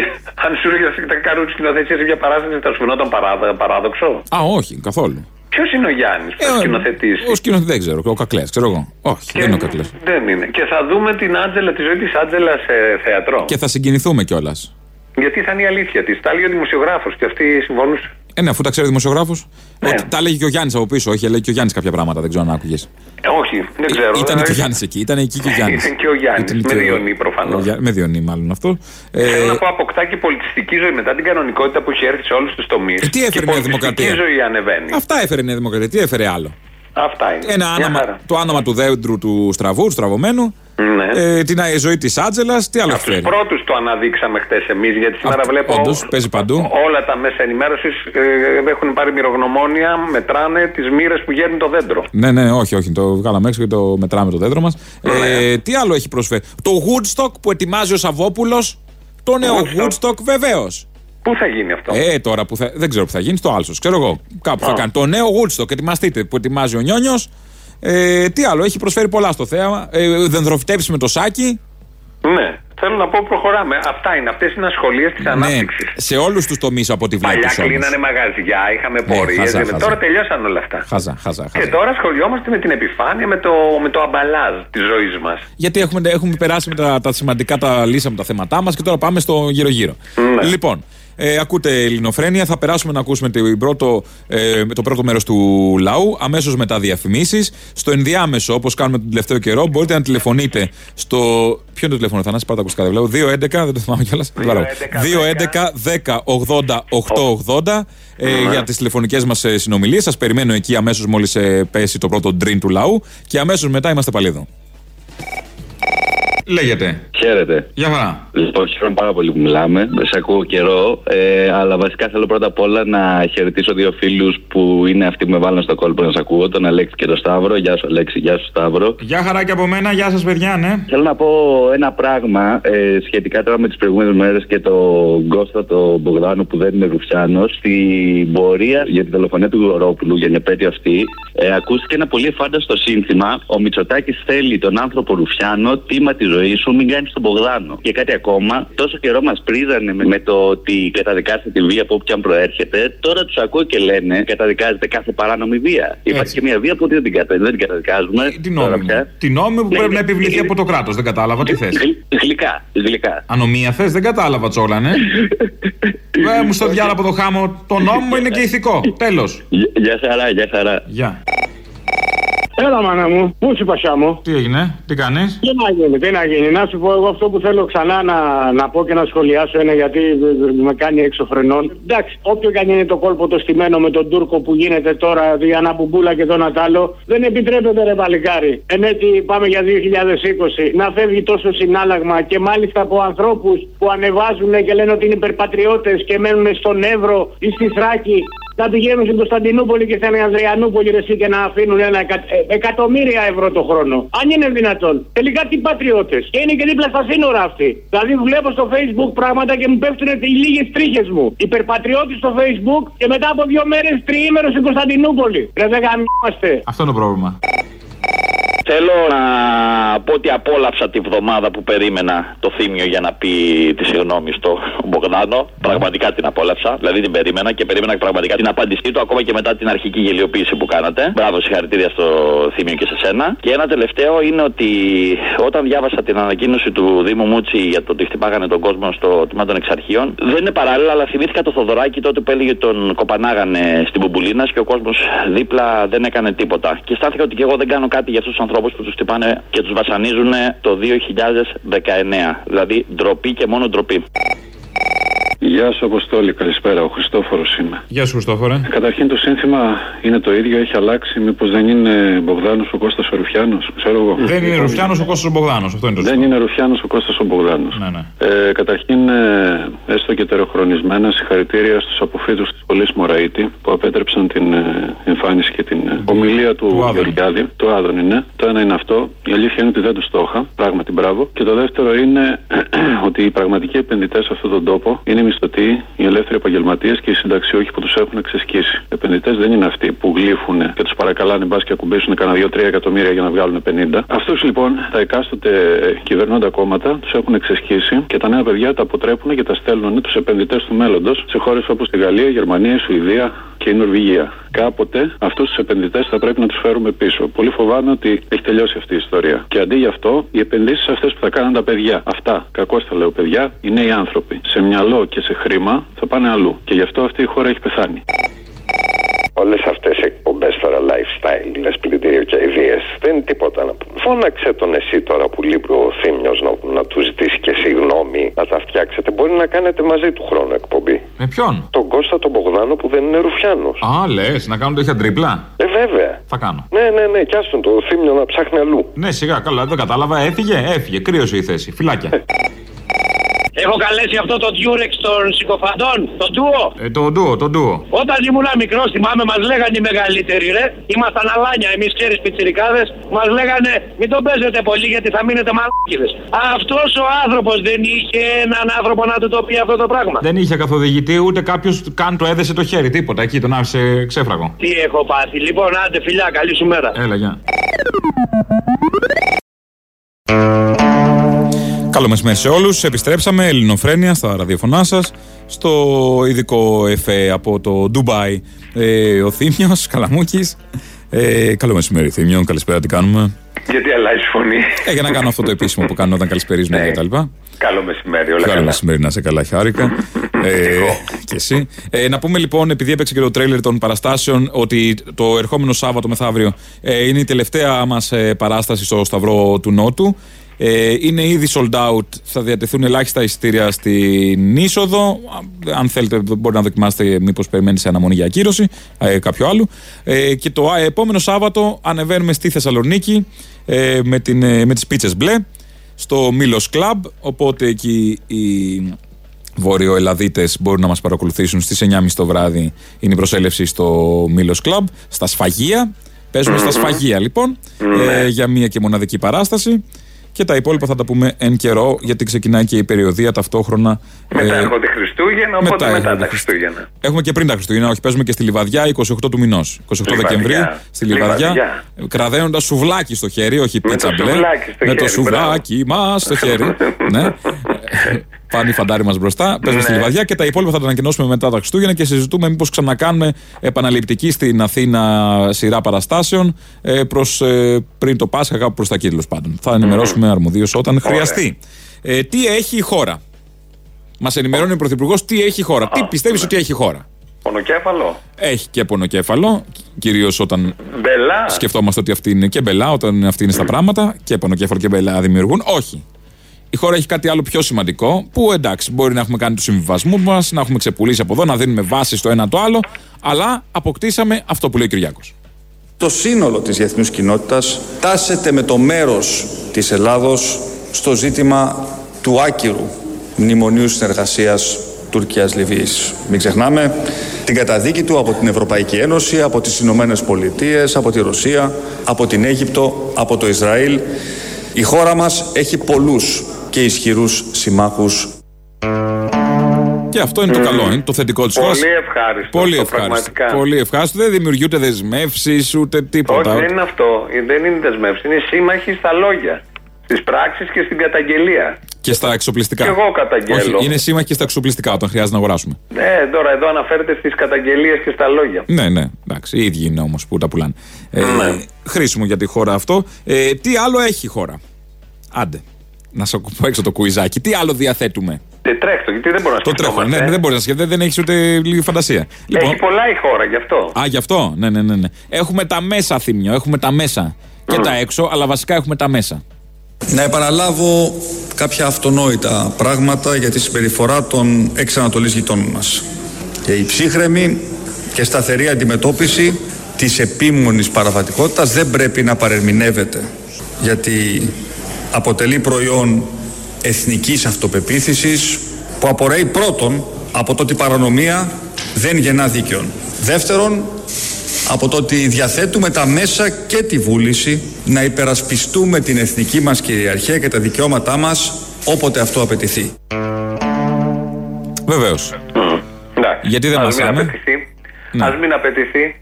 αν σου έλεγε να κάνουν σκηνοθεσία σε μια παράσταση θα σου φαινόταν παράδο- παράδοξο. Α, όχι, καθόλου. Ποιος είναι ο Γιάννης που θα σκηνοθετήσει. Ο σκηνοθετή δεν ξέρω. Ο Κακλές, ξέρω εγώ. Όχι, δεν είναι ο Κακλές. Δεν είναι. Και θα δούμε την Άντζελα, τη ζωή της Άντζελας σε θέατρο. Και θα συγκινηθούμε κιόλας. Γιατί θα είναι η αλήθεια της. Τα έλεγε ο δημοσιογράφος και αυτή συμφωνούσε. Ε, ναι, αφού τα ξέρει ο δημοσιογράφος. Τα έλεγε και ο Γιάννης από πίσω. Όχι, έλεγε και ο Γιάννης κάποια πράγματα, δεν ξέρω αν άκουγες. Ε, όχι, δεν ξέρω. Ήταν και ο Ε, Γιάννης εκεί. Ήταν εκεί και ο *laughs* Γιάννης. Ήταν και ο Γιάννης. Με διονύ προφανώς. Με διονύ, μάλλον αυτό. Ε, Θέλω να πω, αποκτά και πολιτιστική ζωή μετά την κανονικότητα που έχει έρθει σε όλους τους τομείς. Ε, τι έφερε η Νέα Δημοκρατία; Η ζωή ανεβαίνει. Αυτά έφερε η Νέα Δημοκρατία. Τι έφερε άλλο; Αυτά είναι. Ένα Μια άνομα, χαρά. το άνομα του δέντρου του στραβού, του στραβωμένου. Ναι. Ε, την ε, ζωή της Άτζελα. Τι άλλο Από του έφερε. πρώτους το αναδείξαμε χτε εμείς, γιατί σήμερα Αυτό, βλέπω όντως, παίζει παντού. όλα τα μέσα ενημέρωσης έχουν πάρει μυρογνωμόνια, μετράνε τις μοίρες που γέρνει το δέντρο. Ναι, ναι, όχι, όχι. Το βγάλαμε έξω και το μετράμε το δέντρο μας. Ναι. Ε, τι άλλο έχει προσφέρει; Το Woodstock που ετοιμάζει ο Σαββόπουλος. Το νέο Woodstock, βεβαίως. Πού θα γίνει αυτό; Ε, τώρα που θα, δεν ξέρω που θα γίνει, στο Άλσος. Ξέρω εγώ. Κάπου θα Α. κάνει. Το νέο Woodstock, ετοιμαστείτε, που ετοιμάζει ο Νιόνιος. Ε, τι άλλο, έχει προσφέρει πολλά στο θέαμα. Ε, δενδροφυτέψει με το σάκι. Ναι, θέλω να πω προχωράμε. Αυτά είναι, αυτές είναι ασχολίε της Ναι, ανάπτυξης. σε όλους τους τομείς από ό,τι βλέπεις. Παλιά κλείνανε μαγαζιά, είχαμε Ναι, πορείες. χαζά, χαζά. Τώρα τελειώσαν όλα αυτά. Χαζά, χαζά, χαζά. Και τώρα ασχολιόμαστε με την επιφάνεια, με το, με το αμπαλάζ της ζωής μας. Γιατί έχουμε, έχουμε περάσει με τα, τα σημαντικά, τα λύσαμε τα θέματά μας και τώρα πάμε στο γύρω-γύρω. Ναι. Λοιπόν, ε, ακούτε Ελληνοφρένια. Θα περάσουμε να ακούσουμε την πρώτο, ε, το πρώτο μέρος του λαού. Αμέσως μετά διαφημίσεις. Στο ενδιάμεσο, όπως κάνουμε τον τελευταίο καιρό, μπορείτε να τηλεφωνείτε στο. Ποιο είναι το τηλέφωνο, Θανάση, πάτα ακουστικά, δεν βλέπω. 211, δεν το θυμάμαι κιόλας. 211 10 80 880 ε, για τις τηλεφωνικές μας συνομιλίες. Σας περιμένω εκεί αμέσως μόλις πέσει το πρώτο ντριν του λαού. Και αμέσως μετά είμαστε πάλι εδώ. Λέγεται. Χαίρετε. Γεια χαρά. Λοιπόν, χαίρομαι πάρα πολύ που μιλάμε. Σε ακούω καιρό. Ε, αλλά βασικά θέλω πρώτα απ' όλα να χαιρετήσω δύο φίλους που είναι αυτοί που με βάλουν στο κόλπο να σα ακούω. Τον Αλέξη και τον Σταύρο. Γεια σου, Αλέξη. Γεια σου, Σταύρο. Γεια χαρά και από μένα, γεια σας παιδιά, ναι. Θέλω να πω ένα πράγμα ε, σχετικά τώρα με τις προηγούμενες μέρες και τον Κώστα τον Μπογδάνο που δεν είναι Ρουφιάνος. Στην πορεία για την δολοφονία του Γορόπουλου, για την επέτειο αυτή, ε, ακούστηκε ένα πολύ εφάνταστο σύνθημα. Ο Μητσοτάκης θέλει τον άνθρωπο Ρουφιάνο, τίμα της ζωή σου, μην κάνεις τον Μπογδάνο. Και κάτι ακόμα, τόσο καιρό μας πρίζανε με, με το ότι καταδικάσετε τη βία από όπου και αν προέρχεται. Τώρα τους ακούω και λένε καταδικάζετε κάθε παράνομη βία. Υπάρχει και μια βία που δεν την, κατα... δεν την καταδικάζουμε. Την Τώρα νόμιμη. πια. Την νόμιμη που Ναι, πρέπει να ναι. επιβληθεί από το κράτος. Δεν κατάλαβα τι θες. Γλυ- Γλυκά, γλυκά. Ανομία θες, δεν κατάλαβα τσόλα, ναι. *laughs* Ε, μου στο διάλογο από το χάμο. Το νόμιμο είναι και ηθικό. *laughs* Τέλος. Γεια- Γεια χαρά, γεια χαρά. Γεια. Έλα, μάνα μου, πού είσαι πασιά μου; Τι έγινε, τι κάνεις; Τι να γίνει, τι να γίνει. Να σου πω εγώ αυτό που θέλω ξανά να, να πω και να σχολιάσω είναι γιατί με κάνει έξω φρενών. Εντάξει, όποιο κάνει είναι το κόλπο το στημένο με τον Τούρκο που γίνεται τώρα, η Αναμπουμπούλα και τον Ατάλο, δεν επιτρέπεται ρε παλικάρι. Εν έτσι πάμε για 2020 να φεύγει τόσο συνάλλαγμα και μάλιστα από ανθρώπους που ανεβάζουν και λένε ότι είναι υπερπατριώτες και μένουν στον Εύρο ή στη Θράκη να πηγαίνουν στην Κωνσταντινούπολη και στην Ανδριανούπολη ρε, εσύ, και να αφήνουν ένα εκα, ε, εκατομμύρια ευρώ το χρόνο. Αν είναι δυνατόν. Τελικά τι πατριώτες. Και είναι και δίπλα στα σύνορα αυτοί. Δηλαδή βλέπω στο facebook πράγματα και μου πέφτουν οι λίγες τρίχες μου. Υπερπατριώτη στο facebook και μετά από δύο μέρες τριήμερος στην Κωνσταντινούπολη. Ρε δεν γαμιόμαστε. Αυτό είναι το πρόβλημα. Θέλω να πω ότι απόλαυσα τη βδομάδα που περίμενα το θύμιο για να πει τη συγγνώμη στο Μπογδάνο. Πραγματικά την απόλαυσα. Δηλαδή την περίμενα και περίμενα πραγματικά την απάντησή του ακόμα και μετά την αρχική γελιοποίηση που κάνατε. Μπράβο, συγχαρητήρια στο θύμιο και σε σένα. Και ένα τελευταίο είναι ότι όταν διάβασα την ανακοίνωση του Δήμου Μούτσι για το ότι χτυπάγανε τον κόσμο στο τμήμα των εξαρχείων, δεν είναι παράλληλα, αλλά θυμήθηκα το Θοδωράκι τότε που έλεγε τον κοπανάγανε στην Μπουμπουλίνα και ο κόσμος δίπλα δεν έκανε τίποτα. Και αισθάνθηκα ότι και εγώ δεν κάνω κάτι για αυτούς τους ανθρώπου που τους χτυπάνε και τους βασανίζουν το 2019. Δηλαδή ντροπή και μόνο ντροπή. Γεια σου, Αποστόλη. Καλησπέρα. Ο Χριστόφορος είμαι. Γεια σου, Χριστόφορε. Καταρχήν το σύνθημα είναι το ίδιο, έχει αλλάξει. Μήπως δεν είναι Μπογδάνος ο Κώστας ο Ρουφιάνος, ξέρω εγώ. Δεν είναι Ρουφιάνος ο Κώστας ο Μπογδάνος. Αυτό είναι το Δεν είναι Ρουφιάνος ο Κώστας ο Μπογδάνος. Ναι, ναι. Ε, καταρχήν, ε, έστω και τεροχρονισμένα συγχαρητήρια στους αποφύτους της σχολή Μωραήτη που απέτρεψαν την ε, εμφάνιση και την ε, ομιλία του, Του Άδωνη. Γεωργιάδη. Του Άδωνη, ναι. Το ένα είναι αυτό. Η αλήθεια είναι ότι δεν τους το είχα. Πράγματι, μπράβο. Και το δεύτερο είναι *clears throat* ότι οι πραγματικοί επενδυτές σε αυτόν τον τόπο είναι οι μισθωτοί, οι ελεύθεροι επαγγελματίες και οι συνταξιούχοι που τους έχουν εξεσκίσει. Οι επενδυτές δεν είναι αυτοί που γλύφουν και τους παρακαλάνε μπας και ακουμπήσουν κανένα 2-3 εκατομμύρια για να βγάλουν 50. Αυτούς λοιπόν τα εκάστοτε ε, κυβερνώντα κόμματα τους έχουν εξεσκίσει και τα νέα παιδιά τα αποτρέπουν και τα στέλνουν τους επενδυτές του μέλλοντος σε χώρες όπως τη Γαλλία, η Γερμανία, η Σουηδία και η Νορβηγία. Κάποτε αυτούς τους επενδυτές θα πρέπει να τους φέρουμε πίσω. Πολύ φοβάμαι ότι έχει τελειώσει αυτή η ιστορία. Και αντί γι' αυτό, οι επενδύσεις αυτές που θα κάνουν τα παιδιά, αυτά, κακώς τα λέω παιδιά, οι νέοι άνθρωποι, σε μυαλό και σε χρήμα θα πάνε αλλού. Και γι' αυτό αυτή η χώρα έχει πεθάνει. Όλες αυτές οι εκπομπές τώρα lifestyle, λες πλυντήριο και ιδέε, δεν είναι τίποτα να πούμε. Φώναξε τον εσύ τώρα που λείπει ο Θήμιος να, να του ζητήσει και συγγνώμη, να τα φτιάξετε. Μπορεί να κάνετε μαζί του χρόνου εκπομπή. Με ποιον; Τον Κώστα τον Μπογδάνο που δεν είναι Ρουφιάνος. Α, λες, να κάνουν τέτοια τρίπλα; Ε, βέβαια. Θα κάνω. Ναι, ναι, ναι, κι άστον το Θήμιο να ψάχνει αλλού. Ναι, σιγά, καλά, δεν κατάλαβα. Έφυγε, έφυγε. Κρύωσε η θέση. Φυλάκια. *laughs* Έχω καλέσει αυτό το Durex των συκοφαντών, το ντουο. Ε, το ντουο, το ντουο. Όταν ήμουν μικρός, θυμάμαι, μας λέγανε οι μεγαλύτεροι, ρε. Ήμασταν αλάνια, εμείς ξέρεις πιτσιρικάδες. Μας λέγανε, μην τον παίζετε πολύ γιατί θα μείνετε μαλάκιδες. Αυτός ο άνθρωπος δεν είχε έναν άνθρωπο να του το πει αυτό το πράγμα. Δεν είχε καθοδηγητή, ούτε κάποιος καν το έδεσε το χέρι. Τίποτα. Εκεί τον άφησε ξέφραγο. Τι έχω πάθει. Λοιπόν, άντε φιλιά, καλή σου μέρα. Έλα, γεια. Καλό μεσημέρι σε όλους. Επιστρέψαμε. Ελληνοφρένια στα ραδιοφωνά σας. Στο ειδικό εφέ από το Ντουμπάι. Ε, ο Θήμιος Καλαμούκης. Ε, καλό μεσημέρι, Θήμιο. Καλησπέρα, τι κάνουμε; Γιατί αλλάζει φωνή; Ε, για να κάνω αυτό το επίσημο που κάνω όταν καλησπερίζουμε και τα λοιπά. Καλό μεσημέρι, όλα Καλό καλά. μεσημέρι, να σε καλά, χάρηκα. ε, και εσύ. Ε, να πούμε λοιπόν, επειδή έπαιξε και το τρέιλερ των παραστάσεων, ότι το ερχόμενο Σάββατο μεθαύριο ε, είναι η τελευταία μας παράσταση στο Σταυρό του Νότου. Ε, είναι ήδη sold out. Θα διατεθούν ελάχιστα εισιτήρια στην είσοδο. Αν θέλετε, μπορεί να δοκιμάσετε μήπως περιμένει σε αναμονή για ακύρωση ε, κάποιο άλλο. Ε, και το α, επόμενο Σάββατο ανεβαίνουμε στη Θεσσαλονίκη ε, με, την, ε, με τις πίτσες μπλε στο Μήλος Club. Οπότε εκεί οι Βορειοελαδίτες μπορούν να μας παρακολουθήσουν στις 9.30 το βράδυ. Είναι η προσέλευση στο Μήλος Club, στα Σφαγεία. Παίζουμε στα Σφαγεία λοιπόν ε, για μία και μοναδική παράσταση. Και τα υπόλοιπα θα τα πούμε εν καιρό, γιατί ξεκινάει και η περιοδία ταυτόχρονα. Μετά ε, έρχονται Χριστούγεννα, οπότε μετά μετά, έρχονται τα Χριστούγεννα. Έχουμε και πριν τα Χριστούγεννα, όχι, παίζουμε και στη Λιβαδιά 28 του μηνός. 28 Λιβαδιά. Δεκεμβρίου στη Λιβαδιά. Λιβαδιά. Κραδέοντα σουβλάκι στο χέρι, όχι Με πίτσα το μπλε. σουβλάκι στο Με το χέρι, σουβλάκι μας στο χέρι. ναι. *laughs* *laughs* Πάνε οι φαντάροι μας μπροστά. Παίζουμε στη Ναι. Λιβαδιά και τα υπόλοιπα θα τα ανακοινώσουμε μετά τα Χριστούγεννα και συζητούμε μήπως ξανακάνουμε επαναληπτική στην Αθήνα σειρά παραστάσεων ε, προς, ε, πριν το Πάσχα, κάπου προς τα εκεί τέλο πάντων. Θα ενημερώσουμε αρμοδίως όταν χρειαστεί. Ε, τι έχει η χώρα; Μας ενημερώνει ο Πρωθυπουργός τι έχει η χώρα. Τι πιστεύεις ότι έχει η χώρα; Πονοκέφαλο. Έχει και πονοκέφαλο, κυρίως όταν Μπελά. σκεφτόμαστε ότι αυτή είναι και μπελά, όταν αυτή είναι στα πράγματα. Και πονοκέφαλο και μπελά δημιουργούν. Όχι. Η χώρα έχει κάτι άλλο πιο σημαντικό, που εντάξει, μπορεί να έχουμε κάνει τους συμβιβασμούς μας, να έχουμε ξεπουλήσει από εδώ, να δίνουμε βάση στο ένα το άλλο, αλλά αποκτήσαμε αυτό που λέει ο Κυριάκος. Το σύνολο της διεθνούς κοινότητας τάσεται με το μέρος της Ελλάδος στο ζήτημα του άκυρου μνημονίου συνεργασίας Τουρκίας-Λιβύης. Μην ξεχνάμε την καταδίκη του από την Ευρωπαϊκή Ένωση, από τις Ηνωμένες Πολιτείες, από τη Ρωσία, από την Αίγυπτο, από το Ισραήλ. Η χώρα μας έχει πολλούς και ισχυρούς συμμάχους Και αυτό είναι το καλό, είναι το θετικό της χώρας. Πολύ ευχάριστο. Πολύ αυτό, ευχάριστο. πραγματικά. Πολύ ευχάριστο. Δεν δημιουργεί ούτε δεσμεύσεις ούτε τίποτα. Όχι, δεν είναι αυτό. Δεν είναι δεσμεύσεις. Είναι σύμμαχοι στα λόγια. Στις πράξεις και στην καταγγελία. Και στα εξοπλιστικά. Κι εγώ καταγγέλλω. Όχι, είναι σύμμαχοι και στα εξοπλιστικά όταν χρειάζεται να αγοράσουμε. Ναι, τώρα εδώ αναφέρεται στις καταγγελίες και στα λόγια. Ναι, ναι, εντάξει. Οι ίδιοι είναι όμως που τα πουλάνε. Ε, Ναι. χρήσιμο για τη χώρα αυτό. Ε, τι άλλο έχει η χώρα; Άντε. Να σου πω έξω το κουιζάκι. Τι άλλο διαθέτουμε; Τετρέχτο, γιατί δεν μπορώ να Το τρέχω. σκεφτόμαστε. Ναι, δεν μπορείς να σκεφτεί, δεν έχεις ούτε λίγη φαντασία. Έχει πολλά η χώρα γι' αυτό. Α, γι' αυτό. Ναι, ναι, ναι, ναι. Έχουμε τα μέσα, Θήμιο. Έχουμε τα μέσα. Και τα έξω, αλλά βασικά έχουμε τα μέσα. Να επαναλάβω κάποια αυτονόητα πράγματα για τη συμπεριφορά των εξανατολής γειτόνων μας. Και η ψύχρεμη και σταθερή αντιμετώπιση της επίμονης παραβατικότητας δεν πρέπει να παρερμηνεύεται γιατί αποτελεί προϊόν εθνικής αυτοπεποίθησης που απορρέει πρώτον από το ότι η παρανομία δεν γεννά δίκαιον. Δεύτερον, από το ότι διαθέτουμε τα μέσα και τη βούληση να υπερασπιστούμε την εθνική μας κυριαρχία και τα δικαιώματά μας όποτε αυτό απαιτηθεί. Βεβαίως. Γιατί δεν Ας μας μην άμε. απαιτηθεί. Ναι. Ας μην απαιτηθεί.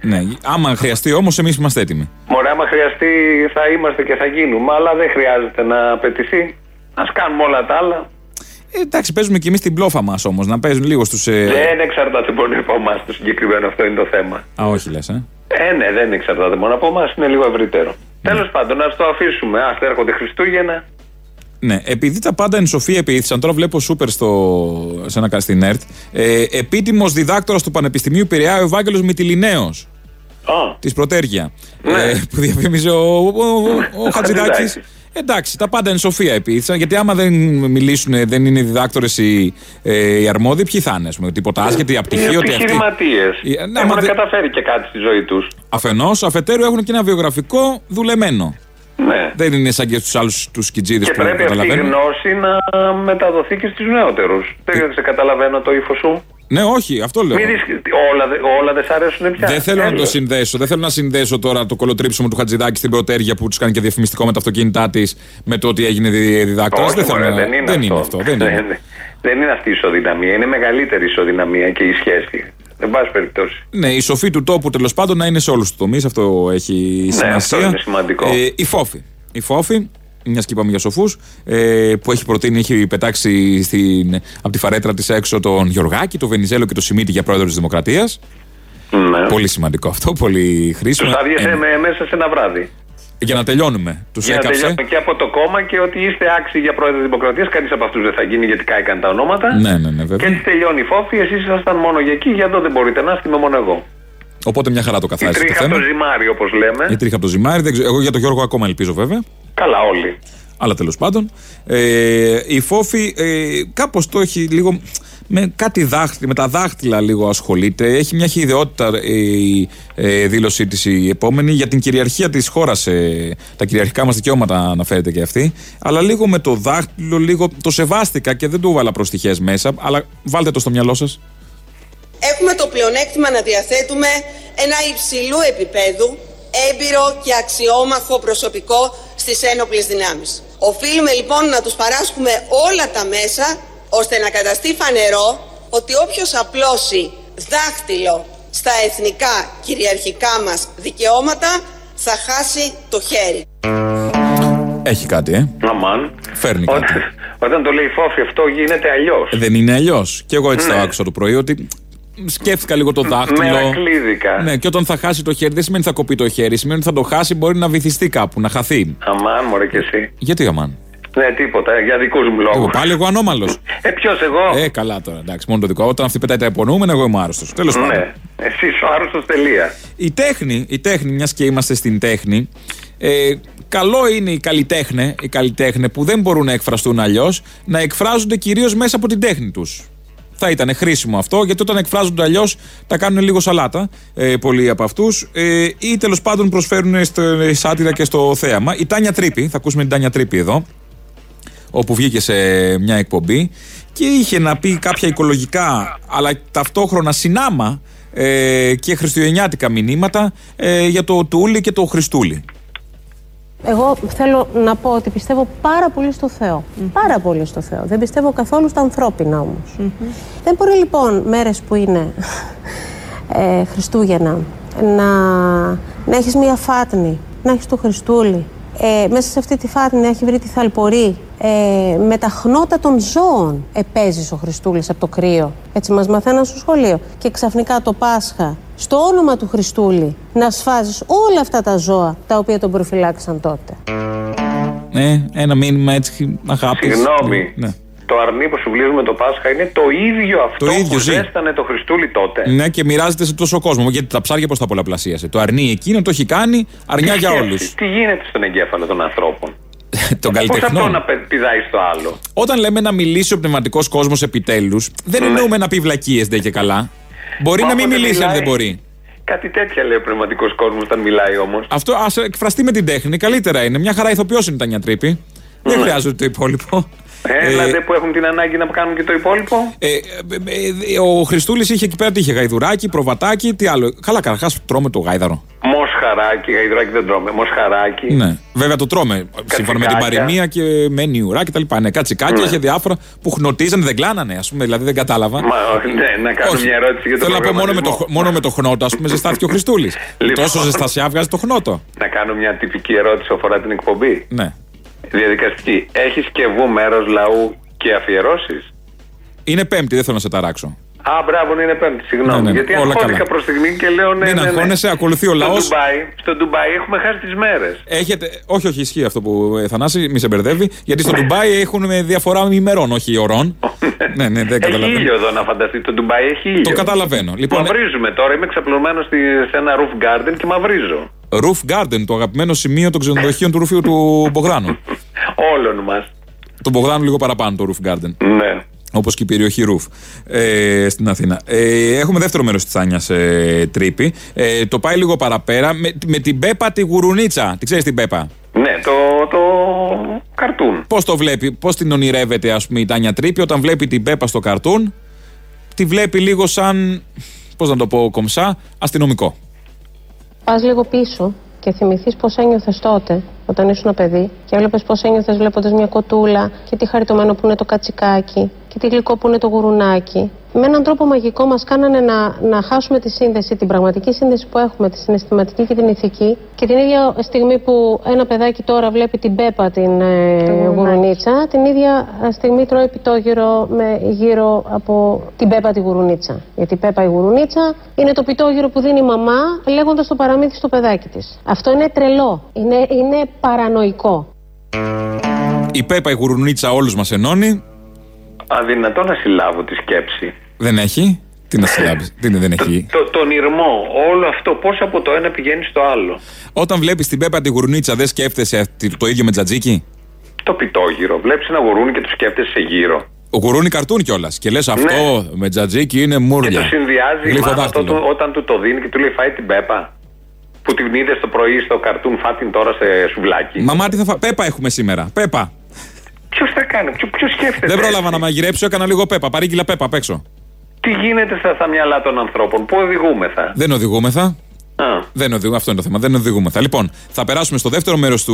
Ναι, άμα χρειαστεί όμως εμείς είμαστε έτοιμοι. Μωρέ, άμα χρειαστεί θα είμαστε και θα γίνουμε, αλλά δεν χρειάζεται να απαιτηθεί. Ας κάνουμε όλα τα άλλα. Ε, εντάξει, παίζουμε κι εμείς την πλόφα μας όμως, να παίζουν λίγο στους... Ε... Δεν εξαρτάται μόνο από εμάς το συγκεκριμένο, αυτό είναι το θέμα. Α, όχι λες, ε. Ε, ναι, δεν εξαρτάται μόνο από εμάς, είναι λίγο ευρύτερο. Τέλος πάντων, ας το αφήσουμε. Α έρχονται Χριστούγεννα. Ναι, επειδή τα πάντα εν σοφία επίθυσαν, τώρα βλέπω σούπερ στο, σε ένα στην ΕΡΤ. Ε, Επίτιμος διδάκτορας του Πανεπιστημίου Πειραιά, ο Ευάγγελος Μητυλινέος. Της Πρωτέργεια. Ε, που διαφήμιζε ο, ο, ο, ο Χατζηδάκη. *laughs* Χατζηδάκης. Εντάξει, τα πάντα εν σοφία επίθυσαν. Γιατί άμα δεν μιλήσουν, δεν είναι διδάκτορες οι, ε, οι αρμόδιοι, ποιοι θα είναι, ας πούμε. Τίποτα άσχετοι, από Είναι ότι αυτοί. επιχειρηματίες. Ε, ναι, Έχουν άμα δεν- καταφέρει και κάτι στη ζωή τους. Αφενός, αφετέρου έχουν και ένα βιογραφικό δουλεμένο. Ναι. Δεν είναι σαν και στους άλλους τους κιτζίδε Και που πρέπει αυτή η καταλαβαίνουν. γνώση να μεταδοθεί και στους νεότερους. Δεν σε καταλαβαίνω το ύφος σου. Ναι, όχι, αυτό λέω. Μην δεις, όλα, δε- όλα δεν σ' αρέσουν πια. Δεν θέλω να το Έλεος. συνδέσω. Δεν θέλω να συνδέσω τώρα το κολοτρίψιμο του Χατζηδάκη στην πρωτέρια που τους κάνει και διαφημιστικό με τα αυτοκίνητά της με το ότι έγινε διδάκτορας. Όχι, Δεν, θέλω μωρέ, να- δεν είναι δεν αυτό. είναι αυτό. Δεν είναι. Δεν- *laughs* Δεν είναι αυτή η ισοδυναμία. Είναι μεγαλύτερη η ισοδυναμία και η σχέση. Εν πάση περιπτώσει. Ναι, η σοφή του τόπου τέλος πάντων να είναι σε όλους τους τομείς. Αυτό έχει σημασία. Ναι, αυτό είναι σημαντικό. Ε, η Φόφη. Η Φόφη, μιας και είπαμε για σοφούς, ε, που έχει προτείνει, έχει πετάξει στην, από τη φαρέτρα της έξω τον Γιωργάκη, τον Βενιζέλο και τον Σιμίτη για πρόεδρο της Δημοκρατίας. Ναι. Πολύ σημαντικό αυτό, πολύ χρήσιμο. Τους άδειασε Ε, με- μέσα σε ένα βράδυ. Για να τελειώνουμε. Τους Για να έκαψε. τελειώσουμε και από το κόμμα και ότι είστε άξιοι για πρόεδρο Δημοκρατίας. Κανείς από αυτούς δεν θα γίνει γιατί κάηκαν τα ονόματα. Ναι, ναι, ναι, Και βέβαια. έτσι τελειώνει η φόφη. Εσείς ήσασταν μόνο για εκεί. Για εδώ δεν μπορείτε να είστε, είμαι μόνο εγώ. Οπότε μια χαρά το Η καθάρισε το τρίχα από θέμα. το ζυμάρι, όπως λέμε. Η τρίχα από το ζυμάρι. δεν ξέρω- Εγώ για τον Γιώργο ακόμα ελπίζω βέβαια. Καλά, όλοι. Αλλά τέλος πάντων. Ε, η Φόφη ε, κάπως το έχει λίγο. Με κάτι δάχτυλα, με τα δάχτυλα λίγο ασχολείται. Έχει μια χειδαιότητα ε, η ε, δήλωσή της η επόμενη για την κυριαρχία της χώρας. Ε, τα κυριαρχικά μας δικαιώματα αναφέρεται και αυτή. Αλλά λίγο με το δάχτυλο, λίγο το σεβάστηκα και δεν του έβαλα προστιχέ μέσα. Αλλά βάλτε το στο μυαλό σας. Έχουμε το πλεονέκτημα να διαθέτουμε ένα υψηλού επίπεδου έμπειρο και αξιόμαχο προσωπικό στις ένοπλες δυνάμεις. Οφείλουμε λοιπόν να τους παράσχουμε όλα τα μέσα ώστε να καταστεί φανερό ότι όποιος απλώσει δάχτυλο στα εθνικά κυριαρχικά μας δικαιώματα θα χάσει το χέρι. Έχει κάτι, ε; Αμάν. Φέρνει κάτι. Όταν, *laughs* όταν το λέει η φόφη αυτό γίνεται αλλιώς. Δεν είναι αλλιώς. Και εγώ έτσι Ναι. το άκουσα το πρωί ότι σκέφτηκα λίγο το δάχτυλο. Μερακλίδικα. Ναι, και όταν θα χάσει το χέρι, δεν σημαίνει θα κοπεί το χέρι. Σημαίνει ότι θα το χάσει, μπορεί να βυθιστεί κάπου, να χαθεί. Αμάν, μωρέ και εσύ. Γιατί αμάν; Ναι, τίποτα, για δικούς μου λόγους. Εγώ πάλι εγώ ανώμαλος. Ε, ποιος εγώ; Ε, καλά τώρα, εντάξει, μόνο το δικό. Όταν αυτή πετάει τα υπονοούμενα, εγώ είμαι άρρωστος. Τέλος πάντων. Ναι, εσύ ο άρρωστος τελεία. Η τέχνη, η τέχνη, μιας και είμαστε στην τέχνη, ε, καλό είναι οι καλλιτέχνε, οι καλλιτέχνε που δεν μπορούν να εκφραστούν αλλιώς, να εκφράζονται κυρίως μέσα από την τέχνη τους. Θα ήταν χρήσιμο αυτό, γιατί όταν εκφράζονται αλλιώς τα κάνουν λίγο σαλάτα ε, πολλοί από αυτούς ε, ή τέλος πάντων προσφέρουν στο, σάτυρα και στο θέαμα. Η Τάνια Τρίπη, θα ακούσουμε την Τάνια Τρίπη εδώ, όπου βγήκε σε μια εκπομπή και είχε να πει κάποια οικολογικά αλλά ταυτόχρονα συνάμα ε, και χριστουγεννιάτικα μηνύματα ε, για το Τούλι και το Χριστούλι. Εγώ θέλω να πω ότι πιστεύω πάρα πολύ στο Θεό. Πάρα πολύ στο Θεό. Δεν πιστεύω καθόλου στα ανθρώπινα όμως. Δεν μπορεί λοιπόν μέρες που είναι ε, Χριστούγεννα να, να έχεις μία φάτνη, να έχεις το Χριστούλι. Ε, μέσα σε αυτή τη φάτνη να έχει βρει τη θαλπορή. Ε, με τα χνότα των ζώων επέζεις ο Χριστούλης από το κρύο. Έτσι μας μαθαίναν στο σχολείο. Και ξαφνικά το Πάσχα, στο όνομα του Χριστούλη, να σφάζεις όλα αυτά τα ζώα τα οποία τον προφυλάξαν τότε. Ε, ένα μήνυμα έτσι αγάπης. Συγγνώμη. Ναι. Το αρνί που σου βλύζουμε το Πάσχα είναι το ίδιο αυτό Το ίδιο που ζει. ζέστανε το Χριστούλη τότε. ναι, και μοιράζεται σε τόσο κόσμο. Γιατί τα ψάρια πώς τα πολλαπλασίασε. Το αρνεί εκείνο, το έχει κάνει αρνιά για Σκέψου, όλους. Τι γίνεται στον εγκέφαλο των ανθρώπων; *laughs* Των Πώς αυτό καλλιτεχνών. να πε- πηδάει στο άλλο; Όταν λέμε να μιλήσει ο πνευματικός κόσμος επιτέλους, δεν εννοούμε να πει βλακίες ντε και καλά. Μπορεί Μα να μην όποτε μιλήσει αν μιλάει- δεν μπορεί. Κάτι τέτοια λέει ο πνευματικός κόσμος όταν μιλάει όμως. Αυτό ας εκφραστεί με την τέχνη, καλύτερα είναι. Μια χαρά ηθοποιός είναι η Τάνια Τρύπη. Δεν χρειάζεται το υπόλοιπο. Ε, δηλαδή που έχουν την ανάγκη να κάνουν και το υπόλοιπο. Ε, ε, ε, ο Χριστούλης είχε εκεί πέρα τι είχε, γαϊδουράκι, προβατάκι, τι άλλο. Καλά, καταρχάς τρώμε το γάιδαρο. Μοσχαράκι, γαϊδράκι δεν τρώμε. Μοσχαράκι. Ναι. Βέβαια το τρώμε. Σύμφωνα με την Κατσικάκια. παροιμία και με νιουρά και τα λοιπά. Ναι, κατσικάκια Ναι. είχε διάφορα που χνοτίζανε, δεν κλάνανε, ας πούμε. Δηλαδή δεν κατάλαβα. Μα, όχι, ναι, να κάνω Όχι. μια ερώτηση για το Θέλω να πω μόνο με, το, προγραμματισμό. μόνο με το χνότο, ας πούμε, ζεστάθηκε ο Χριστούλης. Λοιπόν. Τόσο ζεστασιά βγάζει το χνότο. Να κάνω μια τυπική ερώτηση αφορά την εκπομπή. Ναι. Διαδικαστική. Έχεις και βου μέρος λαού και αφιερώσεις. Είναι πέμπτη, δεν θέλω να σε ταράξω. Α, μπράβο, ναι, είναι πέμπτη. Συγγνώμη. Ναι, ναι, Γιατί όλα αγχώθηκα καλά. προς στιγμή και λέω ναι. Μην ναι, ναι. αγχώνεσαι, ακολουθεί ο Στο λαός. Ντουμπάι, στο Ντουμπάι έχουμε χάσει τις μέρες. Έχετε. Όχι, όχι, ισχύει αυτό που ε, Θανάση, μη σε μπερδεύει. Γιατί στο Ντουμπάι έχουν με διαφορά ημερών, όχι ωρών. *laughs* ναι, ναι, δεν Έχει καταλαβαίνω. ήλιο εδώ να φανταστείτε. Το Ντουμπάι έχει ήλιο. Το καταλαβαίνω. Λοιπόν, Μαυρίζουμε τώρα. Είμαι ξαπλωμένο σε ένα roof garden και μαυρίζω. Roof Garden, το αγαπημένο σημείο των ξενοδοχείων του ρουφίου του Μπογδάνου. Όλων μας. Τον Μπογδάνου λίγο παραπάνω το Roof Garden. Ναι. Όπως και η περιοχή Ρουφ ε, στην Αθήνα. Ε, έχουμε δεύτερο μέρος της Τσάνια ε, Τρίπη. Ε, το πάει λίγο παραπέρα με, με την Πέπα τη Γουρουνίτσα. Τη ξέρεις την Πέπα; Ναι, το, το καρτούν. Πώς το βλέπει, πώς την ονειρεύεται, ας πούμε, η Τάνια Τρίπη όταν βλέπει την Πέπα στο καρτούν. Τη βλέπει λίγο σαν. Πώς να το πω κομψά, αστυνομικό. Πας λίγο πίσω και θυμηθείς πώς ένιωθες τότε όταν ήσουν παιδί και έβλεπες πώς ένιωθες βλέποντας μια κοτούλα και τι χαριτωμένο που είναι το κατσικάκι και τι γλυκό που είναι το γουρουνάκι. Με έναν τρόπο μαγικό μας κάνανε να, να χάσουμε τη σύνδεση, την πραγματική σύνδεση που έχουμε, τη συναισθηματική και την ηθική και την ίδια στιγμή που ένα παιδάκι τώρα βλέπει την Πέπα την ε, γουρουνίτσα, την ίδια στιγμή τρώει πιτόγυρο με, γύρω από την Πέπα τη γουρουνίτσα. Γιατί η Πέπα η γουρουνίτσα είναι το πιτόγυρο που δίνει η μαμά λέγοντας το παραμύθι στο παιδάκι της. Αυτό είναι τρελό. Είναι, είναι παρανοϊκό. Η Πέπα η Γουρουνίτσα όλους μας ενώνει. Αδυνατό να συλλάβω τη σκέψη. Δεν έχει; Τι να συλλάβεις; *laughs* Τι είναι, δεν έχει; Το, τον ήρμο, όλο αυτό, πώς από το ένα πηγαίνει στο άλλο. Όταν βλέπεις την Πέπα τη Γουρουνίτσα, δεν σκέφτεσαι αυτή- το ίδιο με τζατζίκι; Το πιτόγυρο. Βλέπεις ένα γουρούνι και το σκέφτεσαι σε γύρω. Ο γουρούνι καρτούν κιόλας. Και λες αυτό με τζατζίκι είναι Και μούρλια. το συνδυάζει η Γλύφο μάνα δάχτυλο. το- όταν του το δίνει και του λέει φάει την πέπα. Που την είδες το πρωί στο καρτούν, φάτην τώρα σε σουβλάκι. Μαμά, τι θα φά... Πέπα έχουμε σήμερα. Πέπα. Ποιος θα κάνει, ποιο, ποιος σκέφτεται. Δεν πρόλαβα να μαγειρέψω, έκανα λίγο πέπα. Παρήγγειλα πέπα απ' έξω. Τι γίνεται στα, στα μυαλά των ανθρώπων, πού οδηγούμεθα; Δεν οδηγούμεθα. Α. Δεν οδηγούμε, αυτό είναι το θέμα. Δεν οδηγούμεθα. Λοιπόν, θα περάσουμε στο δεύτερο μέρος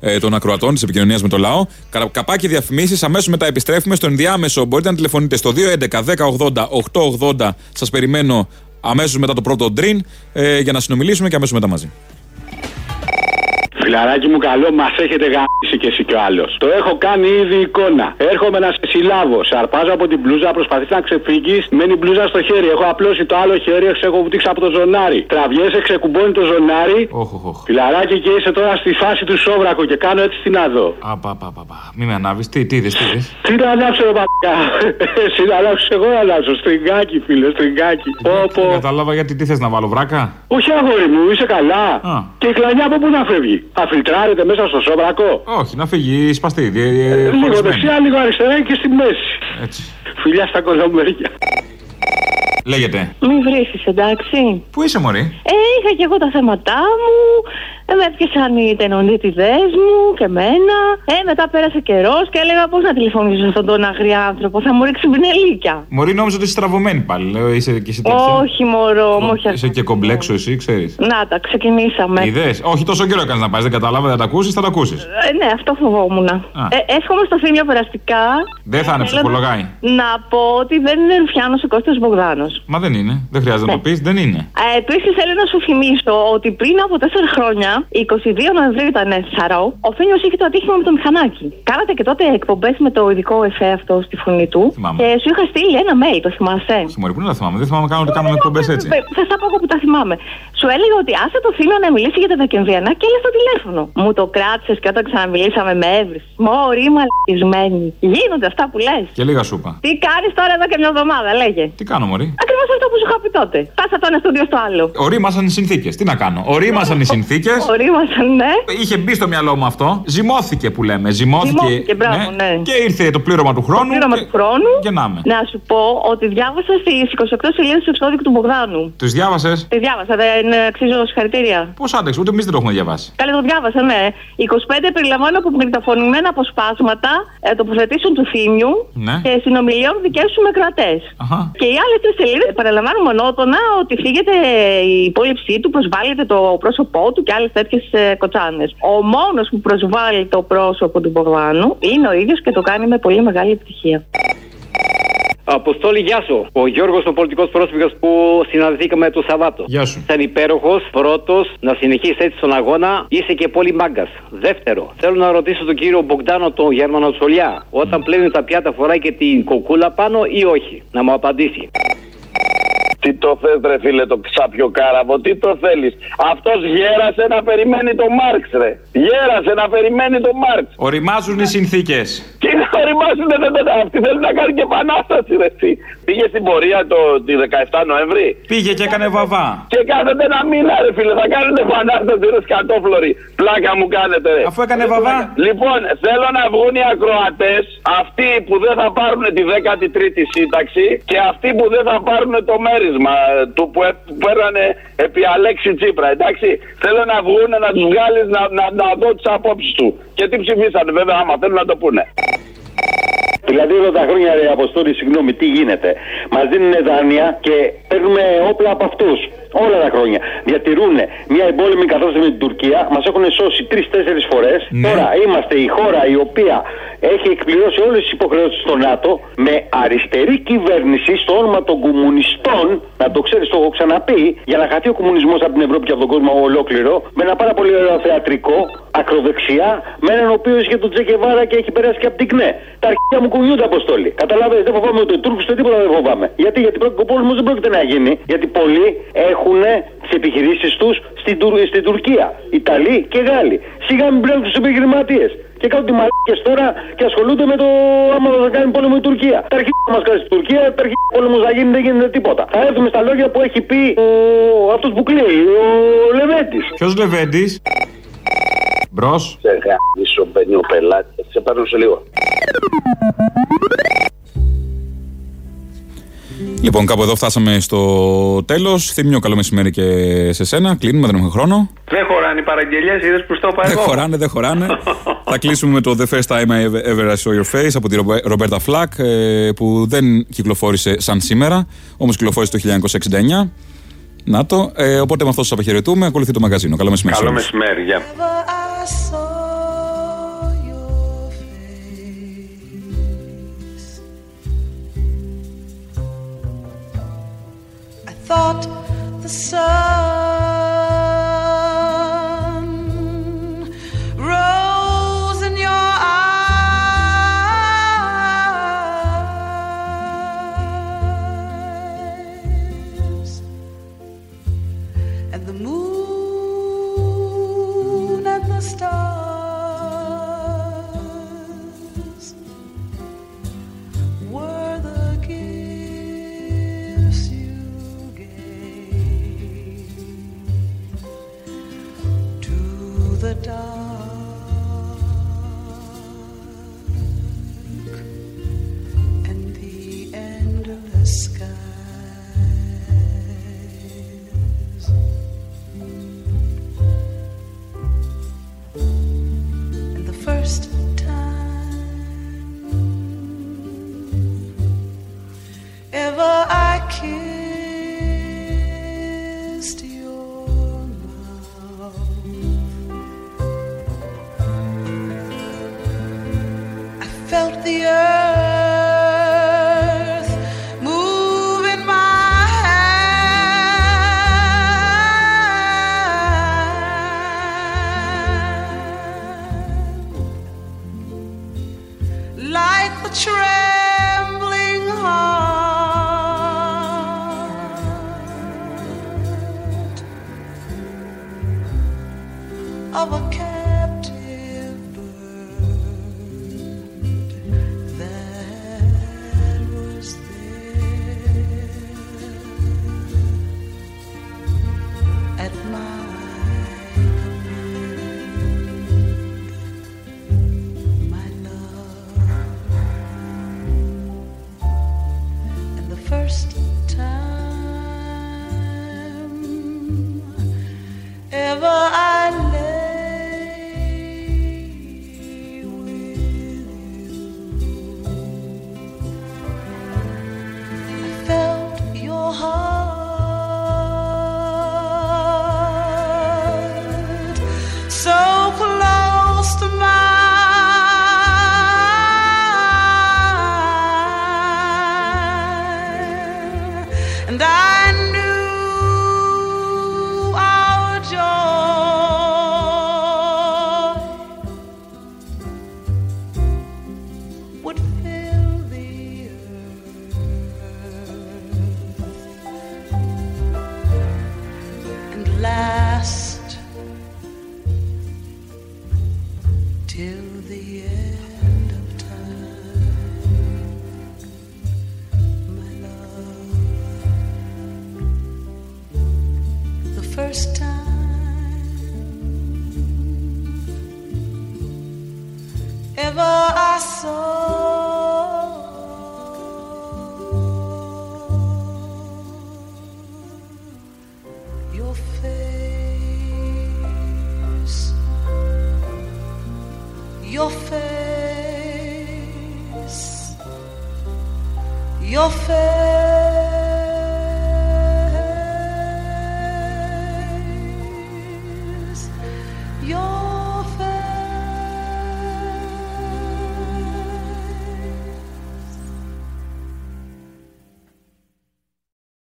ε, των ακροατών της επικοινωνίας με το λαό. Κα- Καπάκι διαφημίσεις. Αμέσως μετά επιστρέφουμε στο ενδιάμεσο. Μπορείτε να τηλεφωνείτε στο 211 1080 880. Σας περιμένω αμέσως μετά το πρώτο ντριν ε, για να συνομιλήσουμε και αμέσως μετά μαζί. Φιλαράκι μου καλό, μας έχετε γαμίσει κι εσύ κι ο άλλος. Το έχω κάνει ήδη εικόνα. Έρχομαι να σε συλλάβω. Σε αρπάζω από την μπλούζα, προσπαθείς να ξεφύγεις. Μένει η μπλούζα στο χέρι. Έχω απλώσει το άλλο χέρι, σε έχω βουτήξει από το ζωνάρι. Τραβιέσαι, ξεκουμπώνει το ζωνάρι. Φιλαράκι και είσαι τώρα στη φάση του σόβρακου και κάνω έτσι τι να δω. Απαπαπαπα. Μην με ανάβεις. Τι, τι είδες, τι είδες; Τι να ανάψω, ρε παπακά. *laughs* Εσύ να ανάψω, εγώ να ανάψω. Στριγκάκι, φίλε, στριγκάκι. Όπω. Δεν κατάλαβα γιατί τι θες να βάλω βράκα; Όχι, αγόρι μου, είσαι καλά. Και η κλανιά από πού να φεύγει. Θα φιλτράρετε μέσα στο σόβρακο; Όχι, να φύγει σπαστή. δι- δι- Ε, Λίγο χωρισμένη. δεξιά, λίγο αριστερά και στη μέση. Έτσι. Φιλιά στα κολομέρια. Λέγεται. Μην βρίσει, εντάξει. Πού είσαι, Μωρή; Ε, είχα και εγώ τα θέματά μου. Ε, με έπιασαν οι τενονίτιδε μου και μένα. Ε, μετά πέρασε καιρός και έλεγα πώς να τηλεφωνήσω σε αυτόν τον αγριά άνθρωπο. Θα μου ρίξει πινελίκια. Μωρή, νόμιζα ότι είσαι στραβωμένη πάλι. Λέω, είσαι και εσύ τέτοια. Όχι, μωρό, μου, όχι Είσαι και κομπλέξο, εσύ, ξέρεις. Να τα, ξεκινήσαμε. Είδες; Όχι τόσο καιρό έκανες να πάει, δεν κατάλαβα, δεν τα ακούσεις, θα τα ακούσεις. Ε, ναι, αυτό φοβόμουν. Ε, εύχομαι στο θύμιο περαστικά Δεν θα είναι θέλω ψυχολογάει. να πω ότι δεν είναι Ρουφιάνος ο Κώστας Μπογδάνος. Μα δεν είναι. Δεν χρειάζεται να το πεις, δεν είναι. Ε, Επίσης, θέλω να σου θυμίσω ότι πριν από τέσσερα χρόνια, 22 Νοεμβρίου ήταν Σαρό, ο Φίνιο είχε το ατύχημα με το μηχανάκι. Κάνατε και τότε εκπομπές με το ειδικό εφέ αυτό στη φωνή του. Θυμάμαι. Και σου είχα στείλει ένα mail, το θυμάσαι; Μωρή, πού να τα θυμάμαι; Δεν θυμάμαι καν ότι κάνουμε εκπομπές έτσι. Ε, Θα στα πω εγώ που τα θυμάμαι. Σου έλεγα ότι άσε το Φίνιο να μιλήσει για τα Δεκεμβριανά και έλε στο τηλέφωνο. Μου το κράτησες και όταν ξαναμιλήσαμε με έβριση. Μωρή μαλακισμένη. Γίνονται αυτά που λες. Και λίγα σούπα. Τι κάνεις τώρα εδώ και μια εβδομάδα, λέγε. Τι κάνω, Μωρή; Ακριβώς αυτό που σου είχα πει τότε. Πάσα το ένα στο δύο στο άλλο. Ορίμασαν οι συνθήκες. Τι να κάνω; Ορίμασαν οι συνθήκες. *laughs* ορίμασαν, ναι. Είχε μπει στο μυαλό μου αυτό. Ζυμώθηκε που λέμε. Ζυμώθηκε. Ζυμώθηκε, μπράβο, ναι. Και ήρθε το πλήρωμα του χρόνου. Το πλήρωμα και... του χρόνου. Και να με. Να σου πω ότι διάβασα στι 28 σελίδες του εξώδικου του Μπογδάνου. Του διάβασες; Τη διάβασα, δεν αξίζω συγχαρητήρια. Πώς άντεξε, ούτε εμείς δεν το έχουμε διαβάσει. Καλή το διάβασα, ναι. 25 περιλαμβάνουν απομαγνητοφωνημένα αποσπάσματα ε, τοποθετήσεων του θύμιου Ναι. και συνομιλιών δικές του με κρατές. Και οι άλλες τρεις σελίδες παραλαμβάνουν μονότονα ότι φύγεται η υπόλοιψή του, προσβάλλεται το πρόσωπό του και άλλες τέτοιες κοτσάνες. Ο μόνος που προσβάλλει το πρόσωπο του Μπογδάνου είναι ο ίδιος και το κάνει με πολύ μεγάλη επιτυχία. Αποστόλη, γεια σου. Ο Γιώργος, ο πολιτικός πρόσφυγας που συναντηθήκαμε το Σαββάτο. Γεια σου. Ήταν υπέροχος. Πρώτος, να συνεχίσεις έτσι τον αγώνα. Είσαι και πολύ μάγκας. Δεύτερο, θέλω να ρωτήσω τον κύριο Μπογκδάνο, τον Γερμανοτσολιά, όταν πλένει τα πιάτα φοράει και την κοκούλα πάνω ή όχι; Να μου απαντήσει. Τι το θες ρε φίλε το ξάπιο κάραβο, τι το θέλεις; Αυτός γέρασε να περιμένει το Μάρξ ρε. Γέρασε να περιμένει το Μάρξ. Οριμάζουν οι συνθήκες. Τι να οριμάσουν δεν δεν αυτή θέλει να κάνει και επανάσταση ρε εσύ. Πήγε στην πορεία το, τη 17 Νοέμβρη. Πήγε και έκανε βαβά. Και κάθεται ένα μήνα ρε φίλε, θα κάνετε επανάσταση ρε σκατόφλωροι. Πλάκα μου κάνετε ρε. Αφού έκανε βαβά. Λοιπόν, θέλω να βγουν οι ακροατές, αυτοί που δεν θα πάρουν τη 13η σύνταξη και αυτοί που δεν θα πάρουν το μέρισμα ε, του που έ- που παίρνανε επί Αλέξη Τσίπρα. Εντάξει, θέλω να βγουν να τους βγάλεις να, να, να δω τις απόψεις του. Και τι ψηφίσανε, βέβαια, άμα θέλουν να το πούνε. Δηλαδή όλα τα χρόνια, ρε Αποστόλη, συγγνώμη, τι γίνεται. Μας δίνουν δάνεια και παίρνουμε όπλα από αυτούς. Όλα τα χρόνια. Διατηρούν μια εμπόλεμη κατάσταση με την Τουρκία. Μας έχουν σώσει τρει-τέσσερι φορές. Τώρα είμαστε η χώρα η οποία έχει εκπληρώσει όλες τις υποχρεώσεις στο ΝΑΤΟ με αριστερή κυβέρνηση στο όνομα των κομμουνιστών. Να το ξέρεις, το έχω ξαναπεί. Για να χαθεί ο κομμουνισμός από την Ευρώπη και από τον κόσμο ολόκληρο. Με ένα πάρα πολύ ωραίο θεατρικό, ακροδεξιά, με έναν ο οποίο είχε τον Τζεκεβάρα και έχει περάσει και από την ΚΝΕ. Τα αρχαία μου κουνιούνται αποστόλη. Καταλαβαίνετε, δεν φοβάμαι ούτε Τούρκους ούτε τίποτα δεν φοβάμαι. Γιατί, γιατί ο πόλεμος δεν πρόκειται να γίνει. Γιατί πολλοί έχουν τις επιχειρήσεις τους στην, Τουρ- στην Τουρκία. Ιταλοί και Γάλλοι. Σιγά μην μπλέκουν τους επιχειρηματίες. Και κάνουν τη μαλάκες τώρα και ασχολούνται με το άμα θα κάνει πόλεμο η Τουρκία. Τα αρχαία μας κάνει στην Τουρκία, τα αρχαία πόλεμος θα γίνει, δεν γίνεται τίποτα. Θα έρθουμε στα λόγια που έχει πει ο... αυτός που κλαίει, ο Λεβέντης. Ποιος Λεβέντης; Μπρος. Σε γάμισο μπαίνει ο πελάτη. Σε παίρνω σε λίγο. Λοιπόν, κάπου εδώ φτάσαμε στο τέλος. Θύμιο, καλό μεσημέρι και σε σένα. Κλείνουμε, δεν έχουμε χρόνο. Δεν χωράνε οι παραγγελίε, είδες που στο είπα Δεν εγώ. χωράνε, δεν χωράνε. *laughs* Θα κλείσουμε με το The First Time I Ever I Saw Your Face από τη Ρομπέ- Ρομπέρτα Φλακ ε, που δεν κυκλοφόρησε σαν σήμερα, όμως κυκλοφόρησε το 1969. Να το. Ε, οπότε με αυτό σας αποχαιρετούμε. Ακολουθεί το μαγαζίνο. Καλό μεσημέρι. σε Καλό όλους. μεσημέρι, γεια. I thought the sun first